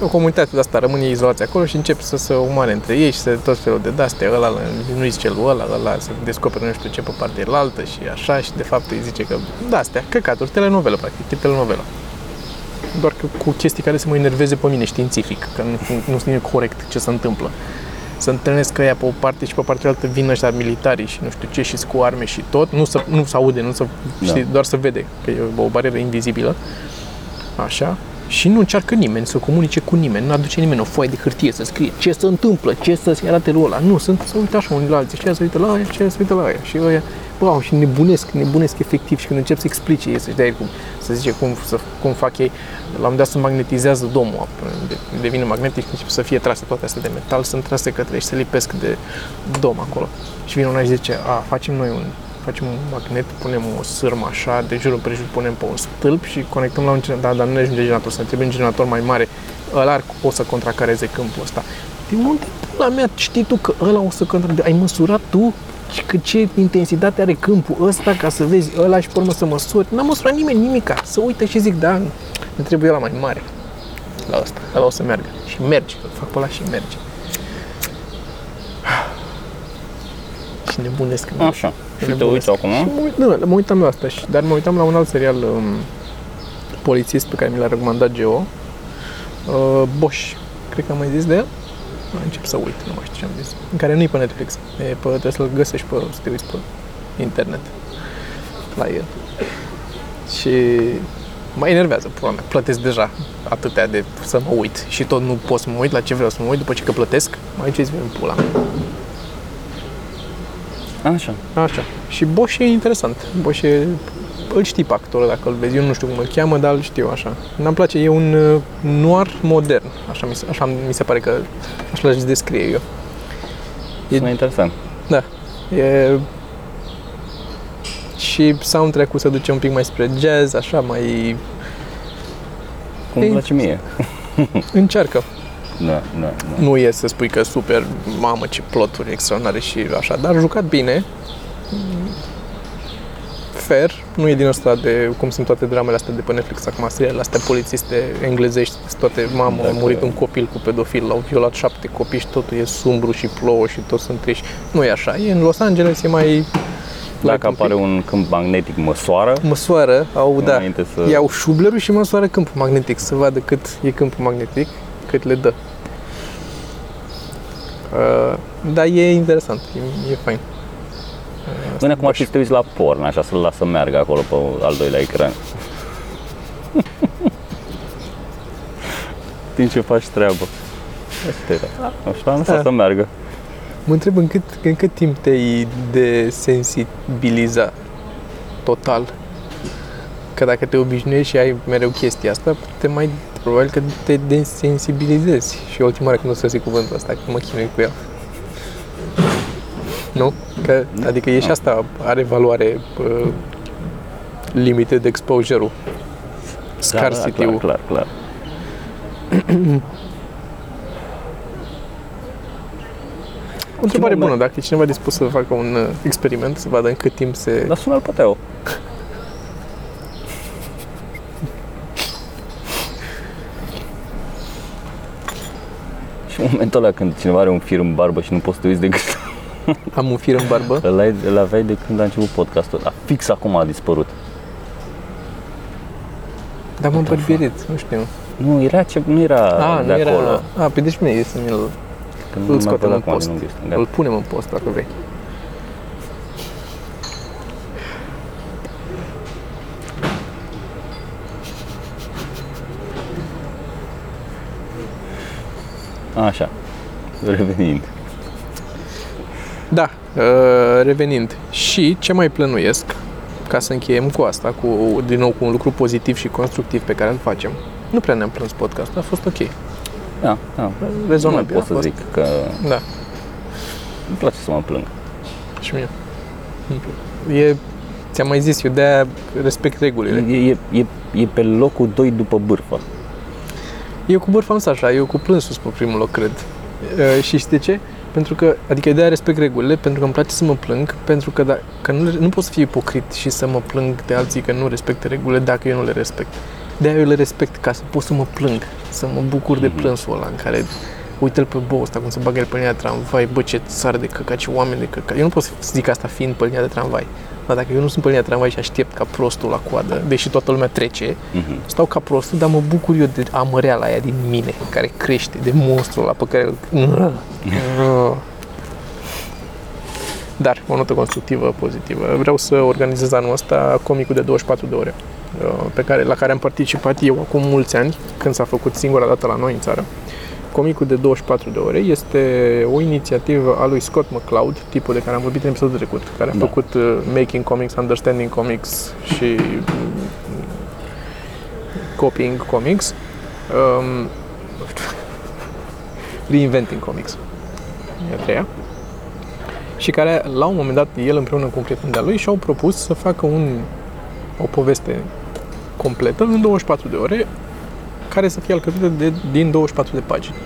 O comunitate de asta rămâne izolați acolo și încep să se omoare între ei și să tot felul de daste, ăla nu-i zice lui ăla, ăla să descopere nu știu ce pe partea elaltă și așa și de fapt îi zice că da, astea, căcaturi, telenovelă practic, tip telenovelă. Doar că cu chestii care să mă enerveze pe mine științific, că nu, nu sunt nimic corect ce se întâmplă. să întâlnesc ăia pe o parte și pe partea altă vin ăștia militarii și nu știu ce și cu arme și tot, nu se, nu se aude, nu se, Da. știi, doar se vede că e o barieră invizibilă, așa, și nu încearcă nimeni să comunice cu nimeni, nu aduce nimeni o foaie de hârtie să scrie ce se întâmplă, ce să-ți arate lui ăla. Nu, sunt să uită așa unii la alții, ce să uită la aia, ce să uită la aia. Și ăia, wow, și nebunesc, nebunesc efectiv și când încep să explice ei, să-și dea el cum, să zice cum, să, cum fac ei, la un moment dat se magnetizează domul, de- devine magnetic și încep să fie trase toate astea de metal, sunt trase către și se lipesc de dom acolo. Și vine una și zice, a, facem noi un facem un magnet, punem o sârmă așa, de jur împrejur punem pe un stâlp și conectăm la un generator, da, dar nu ne ajunge generator, să ne trebuie un generator mai mare, ăla ar, o să contracareze câmpul ăsta. De unde la mea știi tu că ăla o să contracareze? Ai măsurat tu și că ce intensitate are câmpul ăsta ca să vezi ăla și pe urmă să măsori? N-a măsurat nimeni nimica. Să uită și zic, da, ne trebuie ăla mai mare. La ăsta, ăla o să meargă. Și merge, îl fac pe ăla și merge. Și nebunesc. Așa. Și te Nebunesc. uiți acum? Și mă, uit, nu, mă uitam la asta, și, dar mă uitam la un alt serial um, polițist pe care mi l-a recomandat Geo, uh, Bosch, cred că am mai zis de el. Încep să uit, nu mai știu ce am zis. În care nu-i pe Netflix, e pe, trebuie să-l găsești pe, să te uiți pe internet la el. Și mă enervează, pula mea, plătesc deja atâtea de să mă uit și tot nu pot să mă uit la ce vreau să mă uit după ce că plătesc, mai ce vine în pula mea. Așa. Așa. Și Bosch e interesant. Bosch e... Îl știi pe actorul dacă îl vezi. Eu nu știu cum îl cheamă, dar îl știu așa. N-am place. E un uh, noir modern. Așa mi se, așa mi se pare că așa l-aș descrie eu. E- Sună interesant. Da. E... Și soundtrack-ul se duce un pic mai spre jazz, așa, mai Cum Ei. îmi place mie. încearcă. Da, da, da. Nu e să spui că super, mamă, ce ploturi extraordinare și așa, dar jucat bine. Fair, nu e din ăsta de cum sunt toate dramele astea de pe Netflix acum, serialele astea polițiste englezești, sunt toate, mamă, a Dacă- murit un copil cu pedofil, l-au violat șapte copii și totul e sumbru și plouă și toți sunt triști. Nu e așa, e în Los Angeles, e mai... Dacă apare un câmp magnetic, măsoară. Măsoară, au, da, Înainte să- iau șublerul și măsoară câmpul magnetic, să vadă cât e câmpul magnetic, cât le dă. Uh, dar e interesant, e, e fain. Bine, acum ar fi să te uiți la porn, așa, să-l lasă să meargă acolo pe al doilea ecran. Din ce faci treabă. Asta era. Așa, am lăsat Da. să meargă. Mă întreb în cât, în cât timp te-ai desensibiliza total? Că dacă te obișnuiești și ai mereu chestia asta, te mai, probabil că te desensibilizezi. Și e ultima oară când o să zic cuvântul ăsta, că mă chinui cu el. Nu? Că, adică e și asta, are valoare uh, limited exposure-ul. Scarcity-ul. Da, clar, clar, clar. O întrebare moment- bună, dacă e cineva dispus să facă un uh, experiment, să vadă în cât timp se... Dar sună-l pe Teo. Și în momentul ăla când cineva are un fir în barbă și nu poți să te uiți decât Am un fir în barbă. Îl, ai, îl aveai de când a început podcastul ăsta. Fix acum a dispărut. Dar m-am bărbierit, nu știu. Nu, era ce, nu era A, de nu era... acolo. A, pe deci mie e să mi-l Când îl m-am scoatem văzut în acum post. din unghiul stâng. Îl Gata. punem în post dacă vrei. Așa. Revenind. Da, uh, revenind. Și ce mai plănuiesc, ca să încheiem cu asta, cu, din nou cu un lucru pozitiv și constructiv pe care îl facem. Nu prea ne-am plâns podcastul, a fost ok. Da, da. Nu Rezonabil pot a să fost. zic că Da, îmi place să mă plâng. și mie. E, ți-am mai zis, eu de-aia respect regulile. E, e, e, e pe locul 2 după bârfă. Eu cu bârfa am stat așa, eu cu plânsul pe primul loc, cred. Uh, și știi de ce? Pentru că, adică de-aia respect regulile, pentru că îmi place să mă plâng, pentru că, da, că nu, nu pot să fiu ipocrit și să mă plâng de alții că nu respectă regulile dacă eu nu le respect. De-aia eu le respect, ca să pot să mă plâng, să mă bucur de Mhm. plânsul ăla în care uite-l pe bou ăsta cum se bagă el pe linia de tramvai, bă, ce țară de căcat, ce oameni de căcat. Eu nu pot să zic asta fiind pe linia de tramvai. Dar dacă eu nu sunt pe linia de tramvai și aștept ca prostul la coadă, deși toată lumea trece, Mhm. stau ca prostul, dar mă bucur eu de amăreala aia din mine, care crește, de monstrul ăla pe care îl... Dar, o notă constructivă, pozitivă. Vreau să organizez anul ăsta comicul de 24 de ore, uh, pe care, la care am participat eu acum mulți ani, când s-a făcut singura dată la noi în țară. Comicul de 24 de ore este o inițiativă a lui Scott McCloud, tipul de care am vorbit în episodul trecut, care a Da. făcut uh, Making Comics, Understanding Comics și mm, Copying Comics. Um, nu știu. Reinventing Comics. E a treia. Și care, la un moment dat, el împreună cu un prieten de-a lui și-au propus să facă un, o poveste completă în 24 de ore care să fie alcătuită de, din 24 de pagini.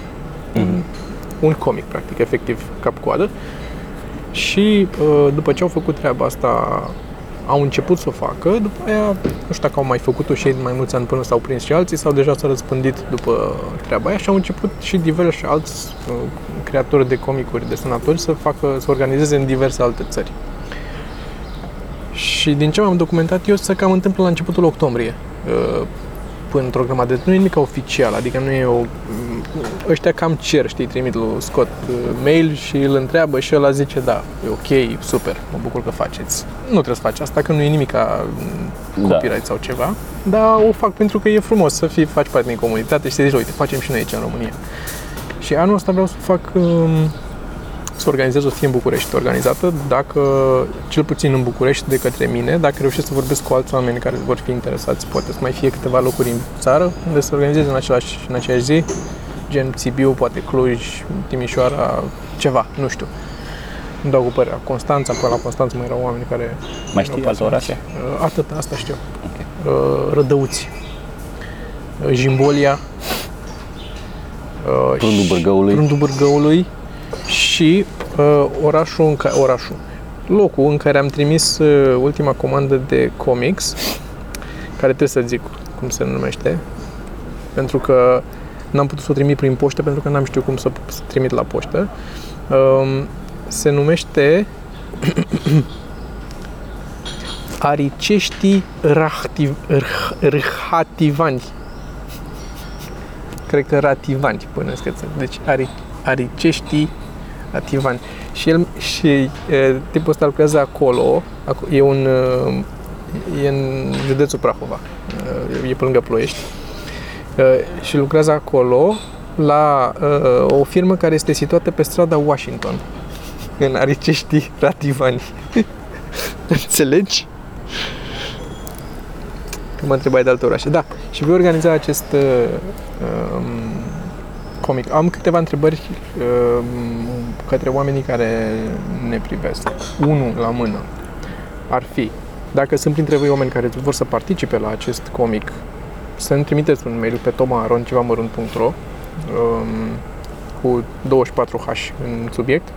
Un, un comic, practic, efectiv, cap-coadă. Și uh, după ce au făcut treaba asta, au început să o facă, după aia, nu știu dacă au mai făcut-o și ei de mai mulți ani până s-au prins și alții sau deja s-au răspândit după treaba aia și au început și diversi alți uh, creatori de comicuri, desenatori să facă, să organizeze în diverse alte țări. Și din ce m-am documentat eu, se cam întâmplă la începutul octombrie. Uh, Până într-o grămadă. Nu e nimic oficial, adică nu e o... Ăștia cam cer, știi, trimit lui Scott uh, mail și îl întreabă și ăla zice da, e ok, super, mă bucur că faceți. Nu trebuie să faci asta, că nu e nimic ca Da. copyright sau ceva, dar o fac pentru că e frumos să fii, faci parte din comunitate și să zici, uite, facem și noi aici în România. Și anul ăsta vreau să fac um, să organizez o să fie în București organizată, dacă, cel puțin în București de către mine, dacă reușesc să vorbesc cu alți oameni care vor fi interesați, poate să mai fie câteva locuri în țară unde să organizez în, același, în aceeași zi, gen Sibiu, poate Cluj, Timișoara, ceva, nu știu. Îmi dau cu părerea. Constanța, până la Constanța mai erau oameni care... Mai știi erau alte orașe? pasionați. Uh, Atât, asta știu. Uh, Rădăuți. Uh, Jimbolia. Uh, Prundul și- Bârgăului. Prundul Bârgăului și uh, orașul, în care, orașul, locul în care am trimis uh, ultima comandă de comics, care trebuie să zic cum se numește, pentru că n-am putut să o trimit prin poștă pentru că n-am știut cum să, să trimit la poștă. Um, se numește Aricești Rahtiv, Rh- Rhativani. Cred că Rativani până scăță. Deci Ari, Aricești Rativani. Și el și e, tipul ăsta lucrează acolo. aco- E un e în județul Prahova. E pe lângă Ploiești. E, Și lucrează acolo la uh, o firmă care este situată pe strada Washington în Aricești Rativani. Înțelegi? Că mă întrebai de alte orașe. Da, și voi organiza acest uh, um, comic. Am câteva întrebări um, către oamenii care ne privesc. Unul la mână ar fi, dacă sunt printre voi oameni care vor să participe la acest comic, să-mi trimiteți un mail pe tomaron.cevamărunt.ro um, cu 24H în subiect,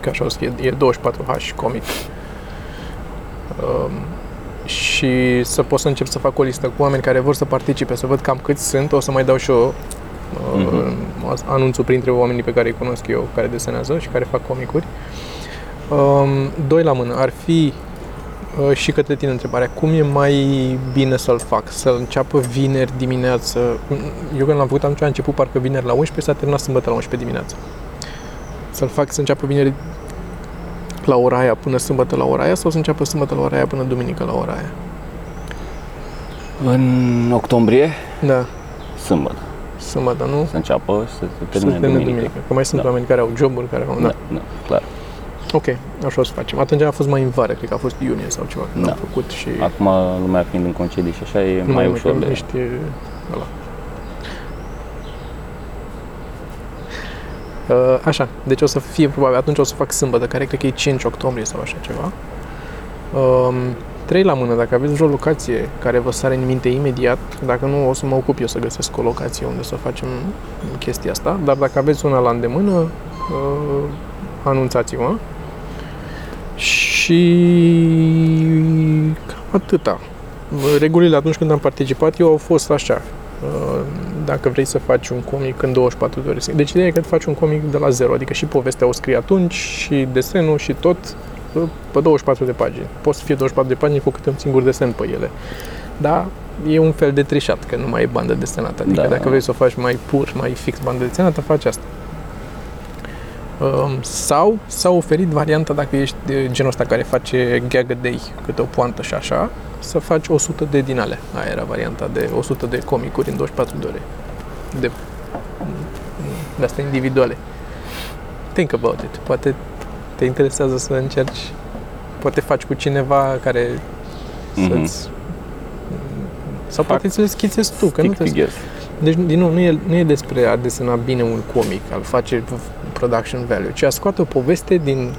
că așa o să fie, e 24H comic. Um, și să pot să încep să fac o listă cu oameni care vor să participe, să văd cam câți sunt, o să mai dau și eu uh, Mhm. anunțul printre oamenii pe care îi cunosc eu, care desenează și care fac comicuri. Um, doi la mână, ar fi uh, și către tine întrebarea, cum e mai bine să-l fac? Să-l înceapă vineri dimineață? Eu când l-am făcut atunci a început parcă vineri la 11, s-a terminat sâmbătă la 11 dimineața. Să-l fac să înceapă vineri la ora aia până sâmbătă la ora aia sau să înceapă sâmbătă la ora aia până duminică la ora aia? În octombrie, Da, sâmbătă. Sâmbătă, nu? Să înceapă și să se Să termine termine duminică. duminică. Că mai sunt Da. oameni care au joburi, care au... Da, Da. da, clar. Ok, așa o să facem. Atunci a fost mai în vară, cred că a fost iunie sau ceva când Da. am făcut și... Acum lumea fiind în concedii și așa e nu mai mai ușor de... Ești, ăla. Uh, Așa, deci o să fie probabil, atunci o să fac sâmbătă, care cred că e 5 octombrie sau așa ceva. Um, trei la mână, dacă aveți vreo locație care vă sare în minte imediat, dacă nu, o să mă ocup eu să găsesc o locație unde să facem chestia asta, dar dacă aveți una la îndemână, uh, anunțați-mă. Și cam atâta. Regulile atunci când am participat eu au fost așa. Uh, dacă vrei să faci un comic în 24 de ore. Deci ideea e că faci un comic de la zero, adică și povestea o scrii atunci, și desenul, și tot pe 24 de pagini. Poți să fie 24 de pagini cu câte un singur desen pe ele. Da, e un fel de trișat, că nu mai e bandă desenată. Adică Da. dacă vrei să o faci mai pur, mai fix bandă desenată, faci asta. Um, sau s-a oferit varianta dacă ești de genul ăsta care face gag a day, câte o poantă și așa, să faci 100 de din alea. Aia era varianta de 100 de comicuri în 24 de ore. De, de astea individuale. Think about it. Poate te interesează să încerci, poate faci cu cineva care Mhm. să-ți sau Fac poate ți le schițezi tu, că nu Stick te figures. deci, din nou, nu e, nu e despre a desena bine un comic, al face production value, ci a scoate o poveste din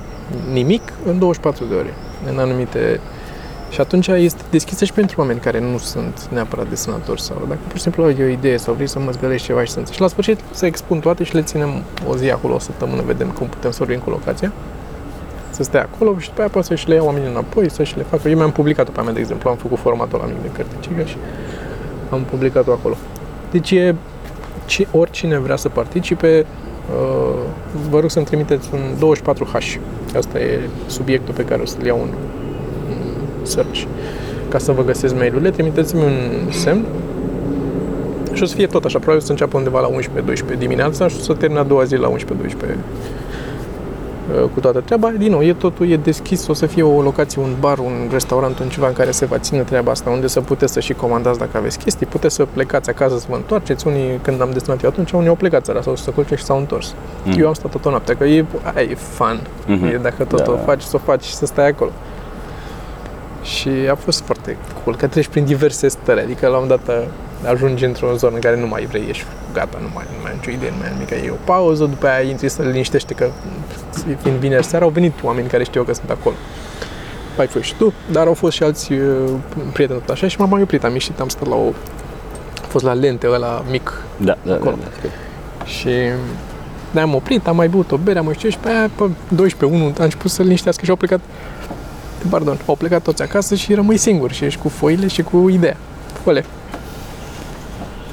nimic în 24 de ore, în anumite... Și atunci este deschisă și pentru oameni care nu sunt neapărat desenatori sau dacă pur și simplu ai o idee sau vrei să mă zgălești ceva și să înțelegi. Și la sfârșit să expun toate și le ținem o zi acolo, o săptămână, vedem cum putem să vorbim cu locația să stea acolo și după aia poate să-și le ia oamenii înapoi, să-și le facă. Eu mi-am publicat-o pe a mea, de exemplu, am făcut formatul la mic de cărticică și am publicat-o acolo. Deci e ci, oricine vrea să participe, uh, vă rog să-mi trimiteți un 24H. Asta e subiectul pe care o să-l iau în, în search. Ca să vă găsesc mail-urile, trimiteți-mi un semn și o să fie tot așa, probabil să înceapă undeva la 11-12 dimineața și o să termine a doua zi la 11-12 uh, cu toată treaba. Din nou, e totul e deschis, o să fie o locație, un bar, un restaurant, un ceva în care se va ține treaba asta, unde să puteți să și comandați dacă aveți chestii, puteți să plecați acasă să vă întoarceți. Unii, când am destinat eu atunci, unii au plecat țara sau să se culce și s-au întors. Mm. Eu am stat toată noaptea, că e, aia e fun. Mhm. E dacă tot Da. o faci, să o faci și să stai acolo. Și a fost foarte cool, că treci prin diverse stări, adică la un dat a- ajungi într-o zonă în care nu mai vrei, ești gata, nu mai, nu mai ai nicio idee, nu mai ai nimic, e o pauză, după aia intri să liniștește că fiind vineri seara, au venit oameni care știu că sunt acolo. Ai fost și tu, dar au fost și alți uh, prieteni tot așa și m-am mai oprit, am ieșit, am stat la o... A fost la lente ăla mic Da, da, da, Acolo. da, știu. și ne-am oprit, am mai băut o bere, am mai știu și pe aia, pe 12 1 a început să liniștească și au plecat pardon, au plecat toți acasă și rămâi singur și ești cu foile și cu ideea. Fole.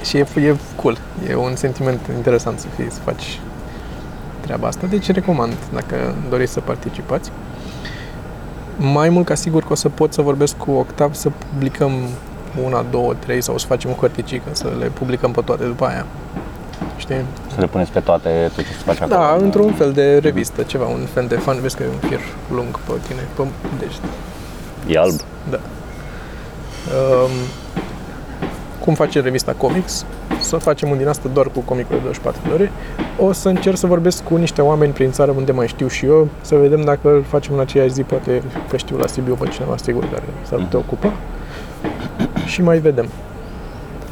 Și e, e cool. E un sentiment interesant să fii, să faci treaba asta. Deci recomand dacă doriți să participați. Mai mult ca sigur că o să pot să vorbesc cu Octav să publicăm una, două, trei sau să facem o hărticică, să le publicăm pe toate după aia. Știi? Să le puneți pe toate tot ce se face acolo. Da, într-un fel de revistă, ceva, un fel de fan, vezi că e un fir lung pe tine, pe, deci, E alb. da. Um, cum face revista Comics, să facem un din asta doar cu comicul de 24 de ore. O să încerc să vorbesc cu niște oameni prin țară unde mai știu și eu, să vedem dacă îl facem în aceeași zi, poate că știu la Sibiu pe cineva sigur care s-ar putea ocupa. Și mai vedem.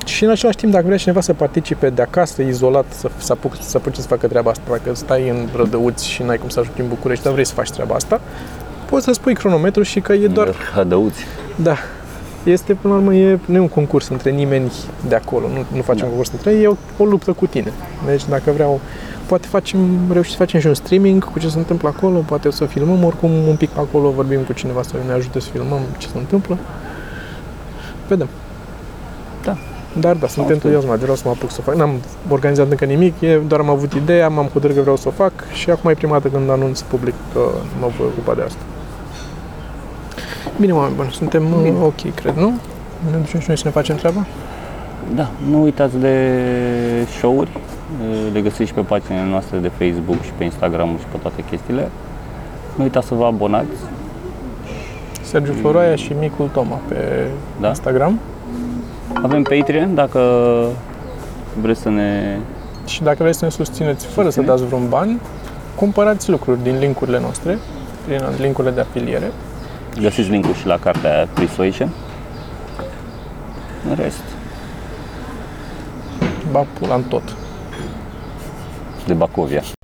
Și în același timp, dacă vrea cineva să participe de acasă, izolat, să, să, apuc, să apuce să facă treaba asta, dacă stai în Rădăuți și n-ai cum să ajungi în București, dar vrei să faci treaba asta, poți să spui cronometru și că e doar Hădăuți. da. Este, până la urmă, e, nu e un concurs între nimeni de acolo. Nu, nu facem Da. un concurs între ei, e o, o luptă cu tine. Deci, dacă vreau, poate facem, reușim să facem și un streaming cu ce se întâmplă acolo, poate o să filmăm oricum un pic acolo, vorbim cu cineva să ne ajute să filmăm ce se întâmplă. Vedem. Da. Dar da, sunt entuziasmat, vreau să mă apuc să fac. N-am organizat încă nimic, e, doar am avut ideea, m-am hotărât că vreau să o fac și acum e prima dată când anunț public că mă voi ocupa de asta. Bine, oameni buni, suntem Bine. Bine. ok, cred, nu? Ne ducem și noi să ne facem treaba? Da, nu uitați de show-uri, le găsiți și pe paginile noastre de Facebook și pe Instagram și pe toate chestiile. Nu uitați să vă abonați. Sergiu Floroaia și Micul Toma pe Da. da. Instagram. Avem Patreon dacă vreți să ne... Și dacă vreți să ne susțineți fără să Susține. dați vreun ban, cumpărați lucruri din linkurile noastre, prin linkurile de afiliere. Găsiți linkul și la cartea Persuasion. În rest, Ba pula în tot. de Bacovia.